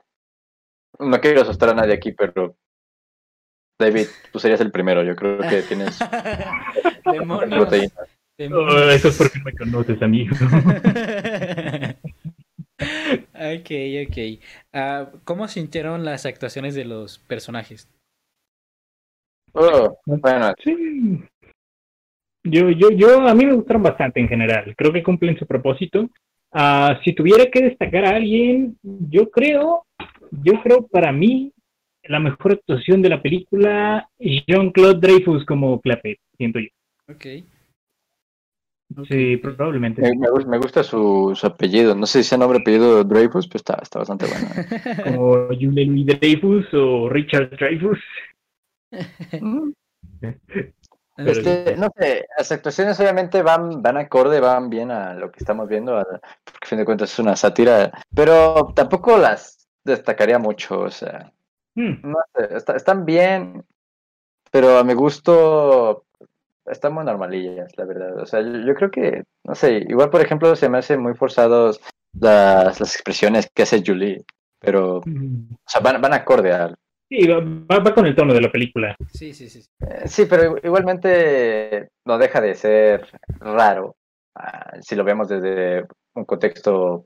no quiero asustar a nadie aquí, pero David, tú serías el primero. Yo creo que tienes proteínas. Oh, eso es porque no me conoces, amigo. ok, ok. Uh, ¿Cómo sintieron las actuaciones de los personajes? Oh, bueno. Sí. Yo, yo, yo, a mí me gustaron bastante en general. Creo que cumplen su propósito. Uh, si tuviera que destacar a alguien, yo creo, yo creo para mí, la mejor actuación de la película, Jean-Claude Dreyfus como Clapet, siento yo. Ok. Sí, probablemente. Me, gusta su, su, apellido. No sé si es nombre apellido Dreyfus, pero está, está bastante bueno. Como Julian Dreyfus o Richard Dreyfus. Este, no sé, las actuaciones obviamente van, van acorde, van bien a lo que estamos viendo, porque a fin de cuentas es una sátira, pero tampoco las destacaría mucho, o sea, hmm. no sé, están bien, pero a mi gusto están muy normalillas, la verdad. O sea, yo, creo que, no sé, igual por ejemplo se me hace muy forzados las, las expresiones que hace Julie, pero, Mm. o sea, van, van acorde al... Sí, va, va- va con el tono de la película. Sí, sí, sí. Eh, Sí, pero igualmente no deja de ser raro ah, si lo vemos desde un contexto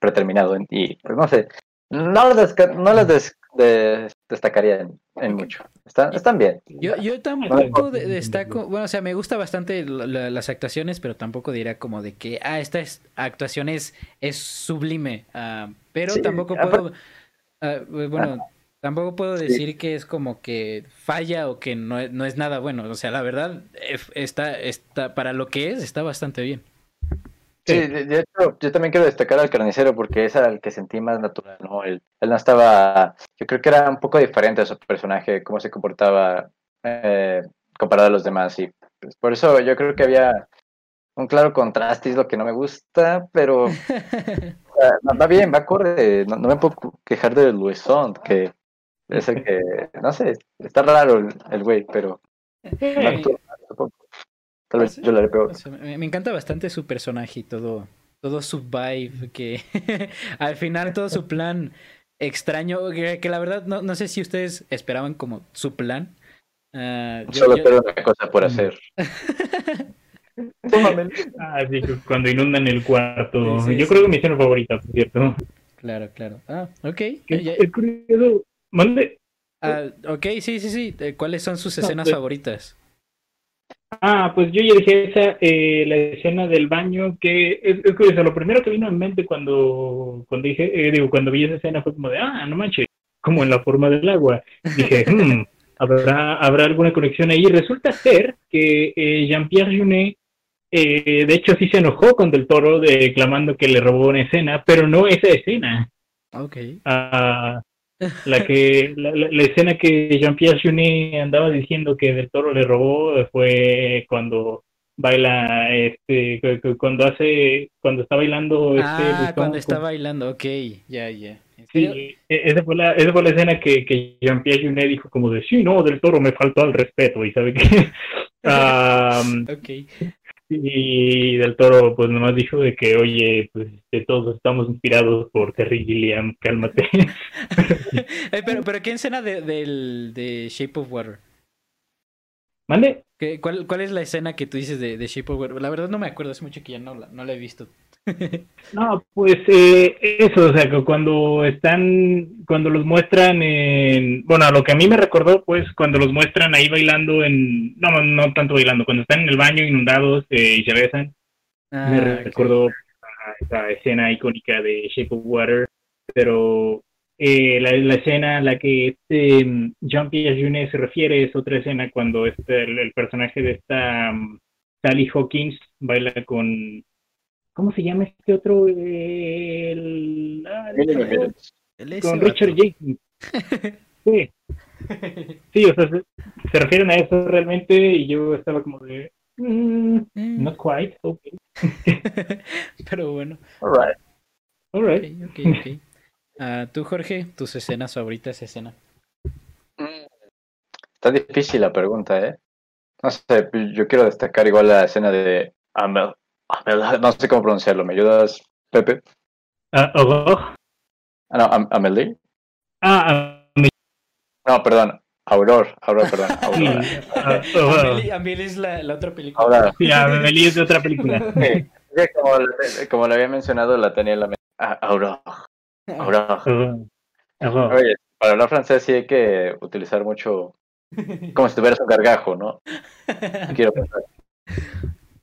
preterminado en- y, pues no sé, no desca- no las des- de- destacaría en, en mucho. Están, están bien. Yo, yo tampoco de- destaco, bueno, o sea, me gusta bastante la- la- las actuaciones, pero tampoco diría como de que, ah, esta es- actuación es, es sublime, ah, pero Sí, tampoco aparte- puedo, ah, bueno, tampoco puedo decir que es como que falla o que no, es- no es nada bueno, o sea, la verdad, eh, está, está, para lo que es, está bastante bien. Sí, de, hecho, yo también quiero destacar al carnicero porque es al que sentí más natural, ¿no? Él, él no estaba, yo creo que era un poco diferente a su personaje, cómo se comportaba eh, comparado a los demás y pues, por eso yo creo que había un claro contraste, es lo que no me gusta, pero o sea, no, va bien, va acorde, no, no me puedo quejar de Luisón, que es el que, no sé, está raro el, el güey, pero no. Tal vez yo le haré peor. O sea, me, me encanta bastante su personaje y todo, todo su vibe, que al final todo su plan extraño, que, que la verdad no, no sé si ustedes esperaban como su plan. Ah, yo- Solo yo- tengo una cosa por hacer. Ah, sí, cuando inundan el cuarto. Sí, sí, Yo sí. creo que mi escena favorita, por cierto. Claro, claro. Ah, ok. Es curioso. Mande. ah, ok, sí, sí, sí. Eh, ¿Cuáles son sus escenas pues- favoritas? Ah, pues yo ya dije esa, eh, la escena del baño, que es, es curioso, lo primero que vino en mente cuando, cuando dije, eh, digo, cuando vi esa escena fue como de, ah, no manches, como en la forma del agua. Dije, hmm, ¿habrá, ¿habrá alguna conexión ahí? Resulta ser que eh, Jean-Pierre Junet, eh, de hecho, sí se enojó con Del Toro declamando que le robó una escena, pero no esa escena. Ok. Ah, la que la, la- la escena que Jean-Pierre Jeunet andaba diciendo que Del Toro le robó fue cuando baila este cu- cu- cuando hace cuando está bailando este Ah, cuando con- está bailando, ok, ya, ya. Sí, e- esa fue la esa fue la escena que, que Jean-Pierre Jeunet dijo como de sí no Del Toro me faltó al respeto y sabe que Ah, Ok. Y Del Toro pues nomás dijo de que oye pues este, todos estamos inspirados por Terry Gilliam cálmate pero, pero ¿qué escena de, de Shape of Water? mande ¿Qué- cuál, ¿Cuál es la escena que tú dices de, de Shape of Water? La verdad no me acuerdo, hace mucho que ya no la, no la he visto. No, pues eh, eso, o sea, que cuando están, cuando los muestran en, bueno, a lo que a mí me recordó, pues, cuando los muestran ahí bailando en, no, no, tanto bailando, cuando están en el baño inundados eh, y se besan, me Ah, recordó esa escena icónica de Shape of Water, pero eh, la, la escena a la que este mm, Jean-Pierre Jeunet se refiere es otra escena cuando este, el, el personaje de esta mm, Sally Hawkins baila con, ¿cómo se llama este otro? El, ah, Él ese con. Richard Jenkins. Sí, sí, o sea, se, se refieren a eso realmente y yo estaba como de, mm, Mm, not quite, okay, Pero bueno, Alright. all ok, right. ok, ok. Ah, Tú, Jorge, tus escenas favoritas, escena. Mm. Está difícil la pregunta, ¿eh? No sé, yo quiero destacar igual la escena de Amel. Amel no sé cómo pronunciarlo, ¿me ayudas, Pepe? Ah, oh, Ah, no, Am- Amelie. ah, ah, No, perdón, Auror, Auror, perdón, Aurora. ah, oh, Amelie, Amelie es la, la otra película. Ahora, sí, Amelie es de otra película. sí, como, lo había mencionado, la tenía en la mente. Ah, Auror, Auror. Oye, para hablar francés sí hay que utilizar mucho, como si tuvieras un gargajo, ¿no? Quiero pensar.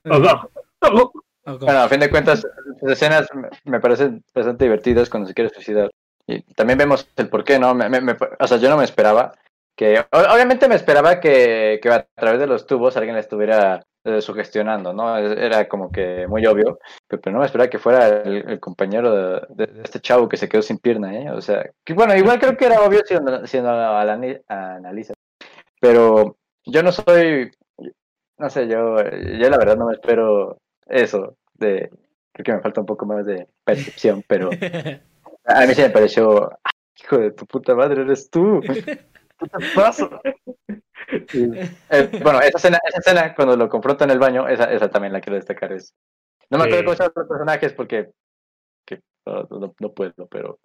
Oh, Bueno, a fin de cuentas, las escenas me- parecen bastante divertidas cuando se quiere suicidar. Y también vemos el por qué, ¿no? Me- me- me- o sea, yo no me esperaba que... Obviamente me esperaba que, que a través de los tubos alguien la estuviera eh, sugestionando, ¿no? Era como que muy obvio, pero, pero no me esperaba que fuera el, el compañero de, este chavo que se quedó sin pierna, ¿eh? O sea, que bueno, igual creo que era obvio si lo, si lo anali- analizas. Pero yo no soy... No sé, yo, yo la verdad no me espero eso de creo que me falta un poco más de percepción, pero a mí sí me pareció, "Ah, hijo de tu puta madre, eres tú. ¿Qué te pasa? Sí. Eh, bueno, esa escena, esa escena cuando lo confronta en el baño, esa, esa también la quiero destacar. Es... No me acuerdo cómo se llaman los personajes porque que no, no puedo, pero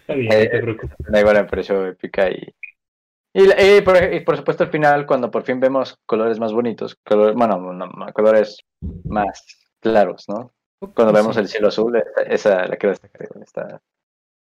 Está bien, Eh, no te preocupes. da igual me pareció épica y y, la- y por, y por supuesto al final cuando por fin vemos colores más bonitos, color, bueno, no, no, colores más claros, ¿no? Cuando vemos el cielo azul, esa, esa la quiero destacar, está,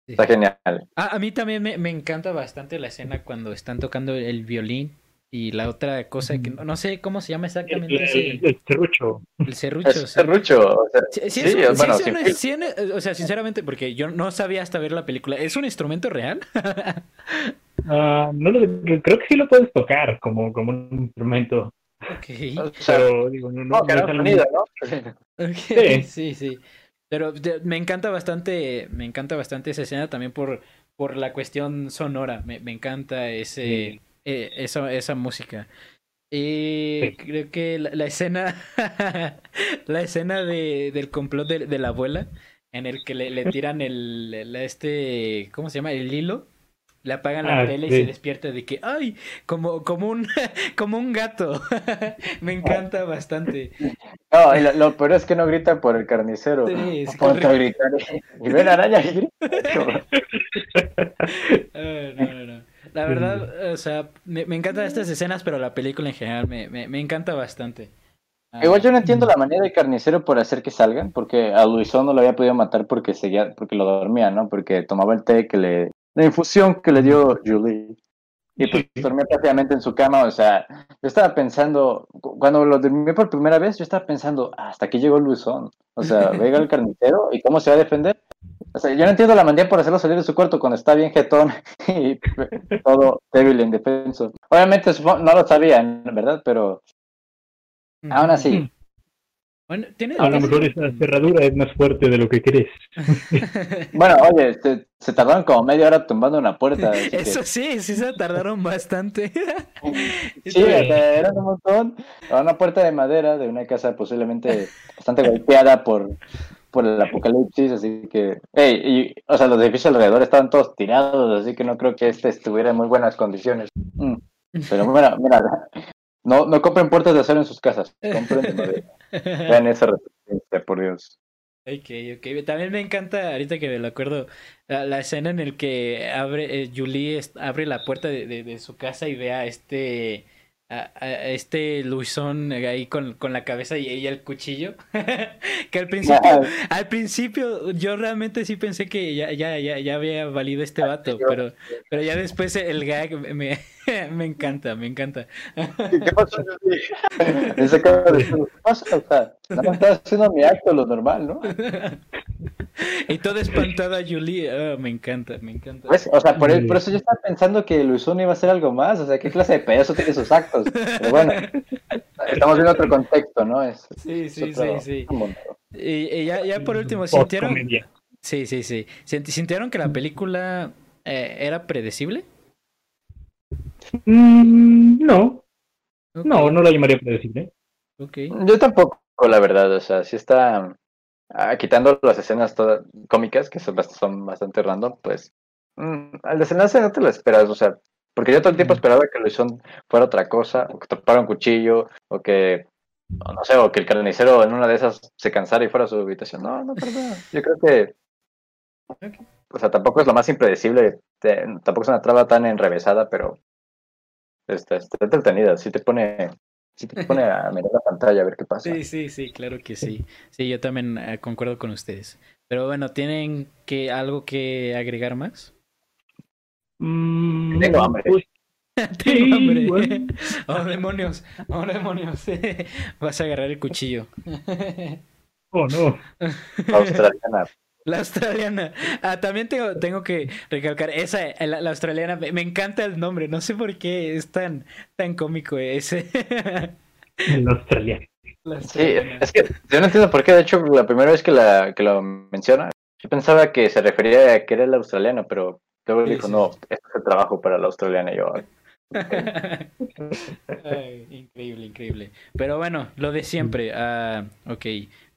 Sí. está genial. Ah, a mí también me, me encanta bastante la escena cuando están tocando el violín y la otra cosa que no, no sé cómo se llama El, exactamente ese, el- el serrucho. el serrucho. Es sí. serrucho, o sea, Sí, sí, sí, es un- sí, bueno, sin o sea, sinceramente, porque yo no sabía hasta ver la película. ¿Es un instrumento real? Ah, no lo- creo que sí lo puedes tocar como, como un instrumento. ok. o sea, Pero digo, no, no, no, sonido, ¿no? Ok, Sí. sí, sí. Pero de- me encanta bastante, me encanta bastante esa escena también por, por la cuestión sonora. Me, me encanta ese, Sí. eh, esa, esa música. Y Sí. creo que la, la escena, la escena de, del complot de, de la abuela, en el que le, le tiran el, el- este, ¿cómo se llama? El hilo. Le apagan la Ah, tele y se despierta de que, ay, como, como un, como un gato. me encanta bastante. No, y lo, lo peor es que no grita por el carnicero. Sí, es Ponte a correcto. gritar. Y ven araña y grita. Ah, no, no, no. La verdad, o sea, me, me encantan estas escenas, pero la película en general me, me, me encanta bastante. Ah, Igual yo no entiendo la manera de carnicero por hacer que salgan, porque a Luisón no lo había podido matar porque seguía, porque lo dormía, ¿no? Porque tomaba el té que le, la infusión que le dio Julie. Y pues dormía prácticamente en su cama, o sea, yo estaba pensando, cu- cuando lo dormí por primera vez, yo estaba pensando, "Ah, hasta aquí llegó Luisón. O sea, venga el carnicero y cómo se va a defender. O sea, yo no entiendo la manera por hacerlo salir de su cuarto cuando está bien jetón y todo débil e indefenso. Obviamente no lo sabían, ¿verdad? Pero aún así, Bueno, tiene. A lo mejor esa cerradura es más fuerte de lo que crees. Bueno, oye, se, se tardaron como media hora tumbando una puerta. así que- Eso sí, sí se tardaron bastante. sí, o sea, eran un montón. A Una puerta de madera de una casa posiblemente bastante golpeada por, por el apocalipsis, así que... Ey, y, o sea, los edificios alrededor estaban todos tirados, así que no creo que este estuviera en muy buenas condiciones. Mm, Pero mira, mira, no, no compren puertas de acero en sus casas, compren de madera. Vean esa resistencia, por Dios. Ok, ok. También me encanta, ahorita que me lo acuerdo, la, la escena en el que abre, eh, Julie abre la puerta de, de- de su casa y ve a este, a, a este Luisón ahí con, con la cabeza y ella el cuchillo. que al principio, al principio yo realmente sí pensé que ya, ya, ya, ya había valido este vato, pero, pero ya después el gag me, me encanta, me encanta. ¿Qué, pasó? Ese cabrón, ¿Qué pasa? O sea, nada más estaba haciendo mi acto, lo normal, ¿no? y toda espantada Julie, ah, me encanta, me encanta. ¿Ves? O sea, por, el- por eso yo estaba pensando que Luisón iba a hacer algo más. O sea, ¿qué clase de payaso tiene sus actos? Pero bueno, estamos viendo otro contexto, ¿no? Es, Sí, es sí, otro- sí, sí. Y, y ya, ya por último, ¿sintieron? Sí, sí, sí. Sint- ¿Sintieron que la película eh, era predecible? Mm, no, no, no la llamaría predecible. ok. Yo tampoco, la verdad. O sea, si está ah, quitando las escenas todas cómicas, que son, son bastante random, pues mm, al desenlace no te lo esperas. O sea, porque yo todo el tiempo Mm. esperaba que Luisón fuera otra cosa, o que topara un cuchillo, o que, o no sé, o que el carnicero en una de esas se cansara y fuera a su habitación. No, no, perdón. Yo creo que o sea, tampoco es lo más impredecible, te- tampoco es una traba tan enrevesada, pero está, está entretenida, sí te pone, sí te pone a mirar la pantalla a ver qué pasa. Sí, sí, sí, claro que sí. Sí, yo también eh, concuerdo con ustedes. Pero bueno, ¿tienen que algo que agregar más? Mm, Tengo hambre. pues, Tengo Sí, hambre. bueno. Oh, demonios. Oh, demonios. Vas a agarrar el cuchillo. oh, no. Australiana. La australiana. Ah, también tengo, tengo que recalcar, esa, la, la australiana, me, me encanta el nombre, no sé por qué es tan, tan cómico ese. El australiano. La Sí, australiana. es que yo no entiendo por qué, de hecho, la primera vez que, la, que lo menciona, yo pensaba que se refería a que era el australiano, pero luego Sí, dijo, sí. no, este es el trabajo para la australiana, y yo, Ay, increíble, increíble. Pero bueno, lo de siempre. ah, ok,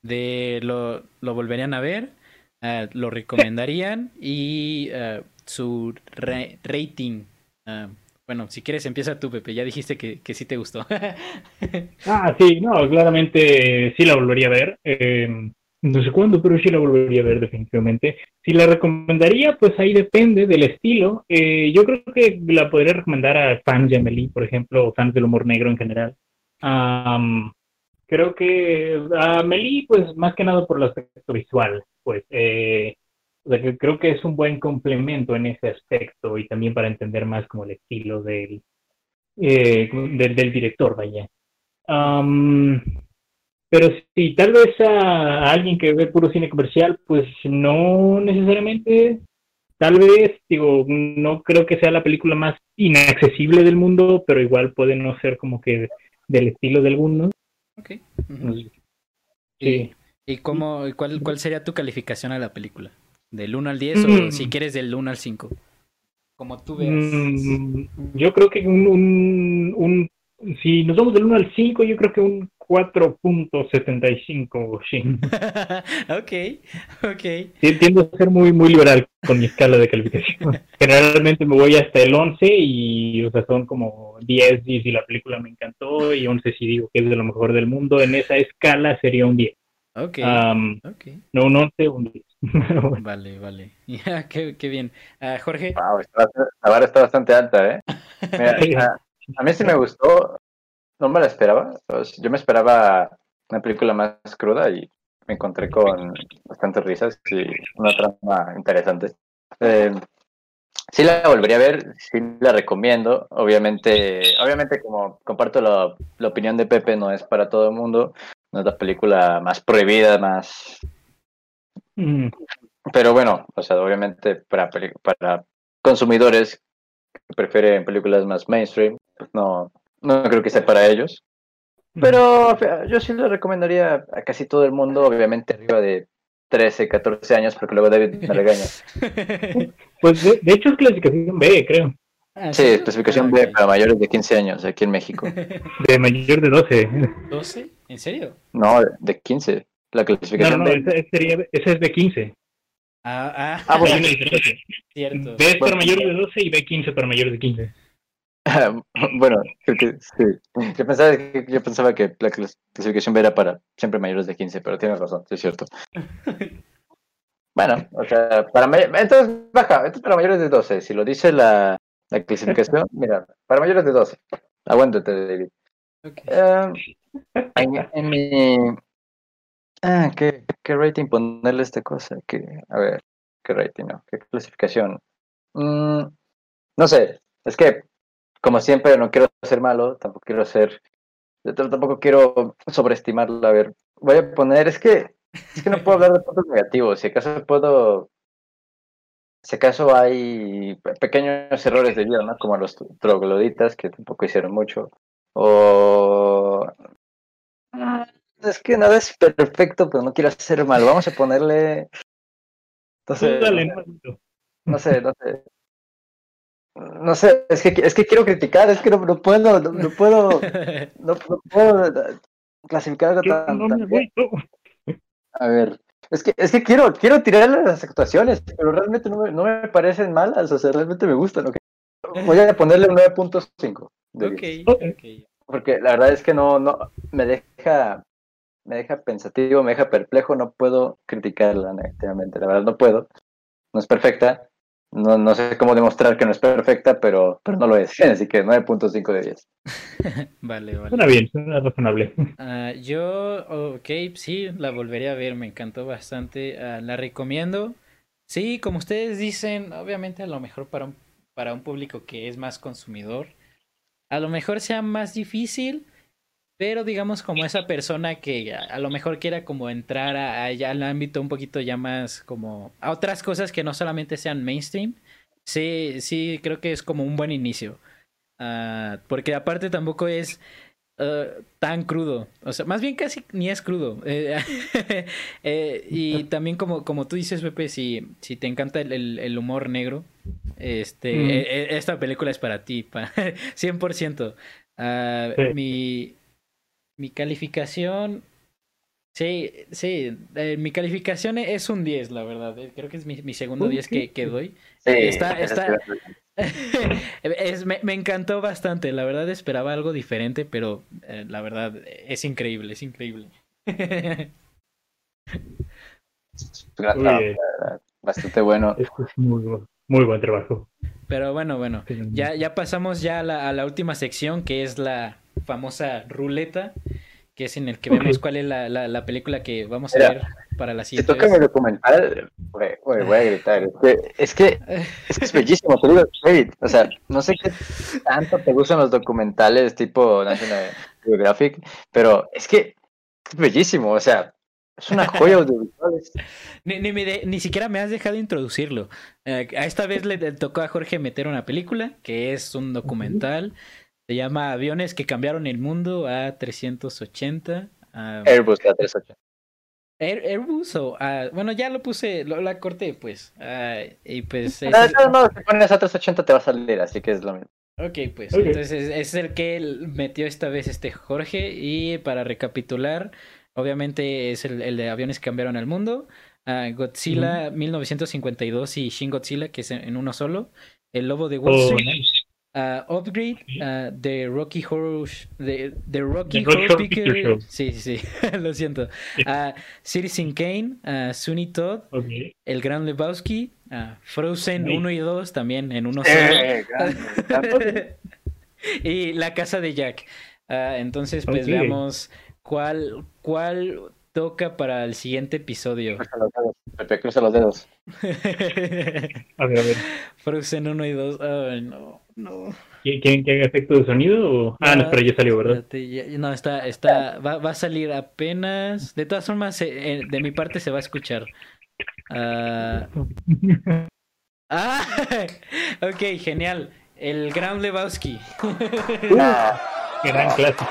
de lo, lo volverían a ver, ah, lo recomendarían y ah, su ra- rating. ah, bueno, si quieres empieza tú, Pepe. Ya dijiste que, que sí te gustó. Ah, sí, no, claramente sí la volvería a ver. Eh, no sé cuándo, pero sí la volvería a ver definitivamente. Si la recomendaría, pues ahí depende del estilo. Eh, yo creo que la podría recomendar a fans de Amelie, por ejemplo, o fans del humor negro en general. Creo que a Amelie, pues más que nada por el aspecto visual, pues eh, o sea, que creo que es un buen complemento en ese aspecto y también para entender más como el estilo del, eh, del, director, vaya. Pero si tal vez a, alguien que ve puro cine comercial, pues no necesariamente. Tal vez, digo, no creo que sea la película más inaccesible del mundo, pero igual puede no ser como que del estilo de algunos. Ok. Sí. ¿Y, cómo, cuál, cuál sería tu calificación a la película? ¿Del 1 al 10 o mm. si quieres del 1 al 5? Como tú veas. Mm, yo creo que un, un, un, si nos vamos del 1 al 5, yo creo que un 4.75, Shin. ok, ok. Sí, tiendo a ser muy, muy liberal con mi escala de calificación. Generalmente me voy hasta el 11 y, o sea, son como 10 y si la película me encantó y 11 si digo que es de lo mejor del mundo. En esa escala sería un 10. Ok. okay. No un 11, un 10. Vale, vale. Ya, qué, qué, bien. Uh, Jorge. Wow, la vara está bastante alta, ¿eh? Mira, a mí sí me gustó no me la esperaba. Yo me esperaba una película más cruda y me encontré con bastantes risas y una trama interesante. Eh, sí la volvería a ver, sí la recomiendo. Obviamente, obviamente como comparto la, opinión de Pepe, no es para todo el mundo. No es la película más prohibida, más... Mm. Pero bueno, o sea, obviamente para, para consumidores que prefieren películas más mainstream, pues no, no creo que sea para ellos. Pero yo sí le recomendaría a casi todo el mundo, obviamente arriba de 13, 14 años, porque luego David me regaña. Pues de, hecho es clasificación B, creo. Ah, sí, clasificación B para mayores de 15 años aquí en México. De mayor de 12. ¿12? ¿En serio? No, de 15. La clasificación no, no, esa, es de 15. Ah, ah. ah bueno, Cierto. B es para mayores de 12 y B15 para mayores de 15. bueno, creo que sí. Yo pensaba que, yo pensaba que la clasificación era para siempre mayores de 15, pero tienes razón, sí es cierto. Bueno, o sea, para entonces baja, entonces para mayores de 12, si lo dice la, la clasificación, mira, para mayores de 12. Aguántate, David. Em, en, mi... Ah, ¿qué, ¿qué, rating ponerle a esta cosa? Que, a ver, ¿qué rating? No? ¿Qué clasificación? Mm, no sé, es que como siempre, no quiero ser malo, tampoco quiero ser, tampoco quiero sobreestimarla. A ver, voy a poner, es que, es que no puedo hablar de puntos negativos. Si acaso puedo, si acaso hay pequeños errores de vida, ¿no? Como los trogloditas, que tampoco hicieron mucho. O... Es que nada es perfecto, pero no quiero ser malo. Vamos a ponerle... Entonces, no sé, no sé. No sé, es que, es que quiero criticar, es que no, no puedo, no, puedo, no, puedo clasificar algo tan, A ver, es que, es que quiero, quiero tirar las actuaciones, pero realmente no me, no me parecen malas, o sea, realmente me gustan. Voy a ponerle un 9.5. Ok, Porque la verdad es que no, no, me deja, me deja pensativo, me deja perplejo, no puedo criticarla negativamente, la verdad no puedo. No es perfecta, no, no sé cómo demostrar que no es perfecta, pero, pero no lo es. Así que 9.5 de 10. vale, vale. Suena bien, suena razonable. Uh, yo, ok, sí, la volvería a ver, me encantó bastante. Uh, la recomiendo. Sí, como ustedes dicen, obviamente a lo mejor para un, para un público que es más consumidor, a lo mejor sea más difícil, pero digamos como esa persona que a, lo mejor quiera como entrar a, al ámbito un poquito ya más como a otras cosas que no solamente sean mainstream, sí, sí creo que es como un buen inicio. Uh, porque aparte tampoco es uh, tan crudo. O sea, más bien casi ni es crudo. Eh, eh, y también como, como tú dices, Pepe, si, si te encanta el, el, humor negro, este, mm. e, e, esta película es para ti, para, 100%. Uh, sí. Mi mi calificación. Sí, sí, eh, mi calificación es un 10, la verdad. Eh, creo que es mi, segundo 10 que, que, doy. Sí, está, está... es, me, me, encantó bastante, la verdad esperaba algo diferente, pero eh, la verdad es increíble, es increíble. Bastante bueno. Esto es muy, muy buen trabajo. Pero bueno, bueno, ya, ya pasamos ya a la, a la última sección que es la famosa ruleta, que es en el que vemos cuál es la, la, la película que vamos a Mira, ver para la Si siguiente toca mi documental, voy a gritar. Es que, es que es, que es bellísimo, te digo. O sea, no sé qué tanto te gustan los documentales tipo National Geographic, pero es que es bellísimo. O sea, es una joya audiovisual. Ni, ni, me de- ni siquiera me has dejado introducirlo. Eh, a esta vez le, le tocó a Jorge meter una película que es un documental. Se llama Aviones que cambiaron el mundo a 380. ah, Airbus A380. Air- Airbus o ah, bueno ya lo puse, lo, la corté pues. Ah, y pues No, ese- no, no, si pones A380 te va a salir, así que es lo mismo. Ok, pues entonces es el que metió esta vez este Jorge y para recapitular, obviamente es el, el de aviones que cambiaron al mundo, Godzilla 1952 y Shin Godzilla que es en, en uno solo, El Lobo de Wall Oh, Street. Ah, Upgrade, Sí. ah, The Rocky Horror, The, The Rocky Horror Horror Picture, Picture Show. sí, sí, sí, lo siento, ah, Citizen Kane, ah, Sunny Todd, Ok. El Gran Lebowski, ah, Frozen Nice. 1 y 2 también en uno solo. Eh, y la casa de Jack. Ah, entonces, pues Ok. veamos cuál, cuál toca para el siguiente episodio. Cruza los dedos, Pepe, cruza los dedos. A ver, a ver. Frozen 1 y 2. Ay, no, no. ¿Qui- ¿Quieren que haga efecto de sonido? O... Ah, no, pero ya salió, ¿verdad? Espérate, ya- no, está, está, va, va a salir apenas. De todas formas, eh, eh, de mi parte se va a escuchar. Ah, ah, ok, genial. El Gran Lebowski. Ah, Gran clásico.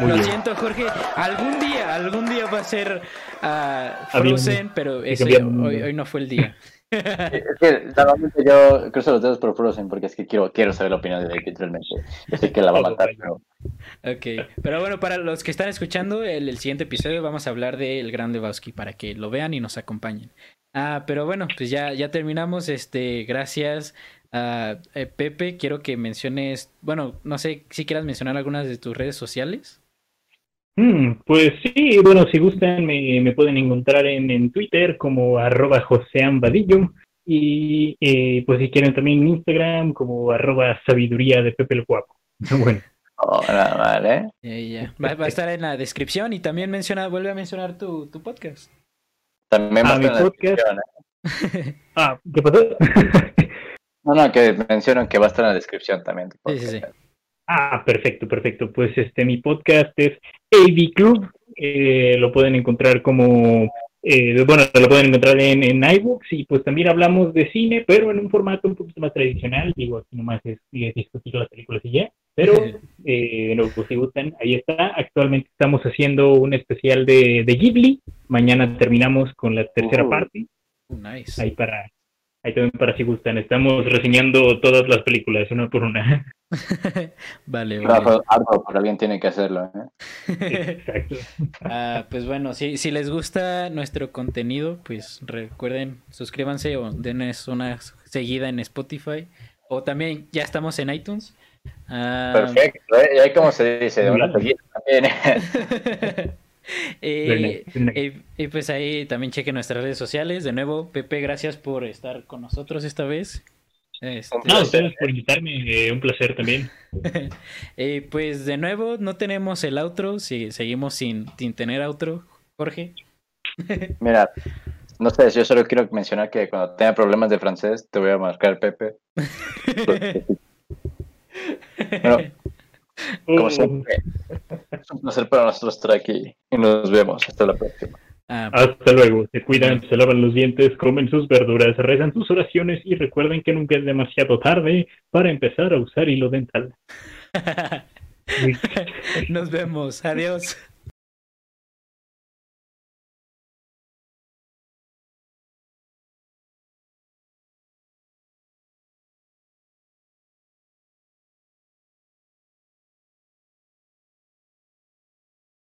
Muy Lo bien. siento, Jorge. Algún día, algún día va a ser Avión Frozen, pero ese, el hoy, hoy no fue el día. Es que normalmente yo cruzo los dedos por Frozen porque es que quiero, quiero saber la opinión de David realmente. Yo sé que la va a matar, pero Ok, pero bueno, para los que están escuchando, el, el siguiente episodio vamos a hablar del Gran Lebowski para que lo vean y nos acompañen. Ah, pero bueno, pues ya, ya terminamos. Este, gracias a Pepe. Quiero que menciones, bueno, no sé si quieras mencionar algunas de tus redes sociales. Mm, pues sí, bueno, si gustan me, me pueden encontrar en, en Twitter como arroba joseanvadillo y eh, pues si quieren también en Instagram como arroba sabiduría de Pepe el Guapo. Bueno. Eh, ya. Va, va a estar en la descripción y también menciona, vuelve a mencionar tu, tu podcast. También va a Ah, mi estar en la podcast. descripción, ¿eh? ah, ¿qué pasó? No, no, que mencionan que va a estar en la descripción también. tu Sí, sí, sí. Ah, perfecto, perfecto. Pues este mi podcast es AV Club, eh, lo pueden encontrar como eh, bueno, lo pueden encontrar en, en iBooks y pues también hablamos de cine, pero en un formato un poquito más tradicional. Digo, aquí nomás es, es discutir las películas y ya. Pero, eh, no, pues si gustan, ahí está. Actualmente estamos haciendo un especial de, de Ghibli. Mañana terminamos con la tercera Uh. parte. Nice. Ahí para, ahí también para si gustan. Estamos reseñando todas las películas, una por una. vale, vale. Arduo, pero alguien tiene que hacerlo. ¿eh? Exacto. Ah, pues bueno, si, si les gusta nuestro contenido, pues recuerden, suscríbanse o denles una seguida en Spotify. O también ya estamos en iTunes. Ah, Perfecto, ¿eh? Y ahí como se dice, de una seguida también. eh, Bueno, y, y pues ahí también chequen nuestras redes sociales. De nuevo, Pepe, gracias por estar con nosotros esta vez. Este, No, ustedes por invitarme, eh, un placer también. eh, pues de nuevo, no tenemos el outro, si, seguimos sin, sin tener outro, Jorge. Mira, no sé, yo solo quiero mencionar que cuando tenga problemas de francés te voy a marcar Pepe. Bueno, como Oh, siempre, es un placer para nosotros estar aquí y nos vemos. Hasta la próxima. Ah, Hasta luego. Se cuidan, se lavan los dientes, comen sus verduras, rezan sus oraciones y recuerden que nunca es demasiado tarde para empezar a usar hilo dental. Nos vemos. Adiós.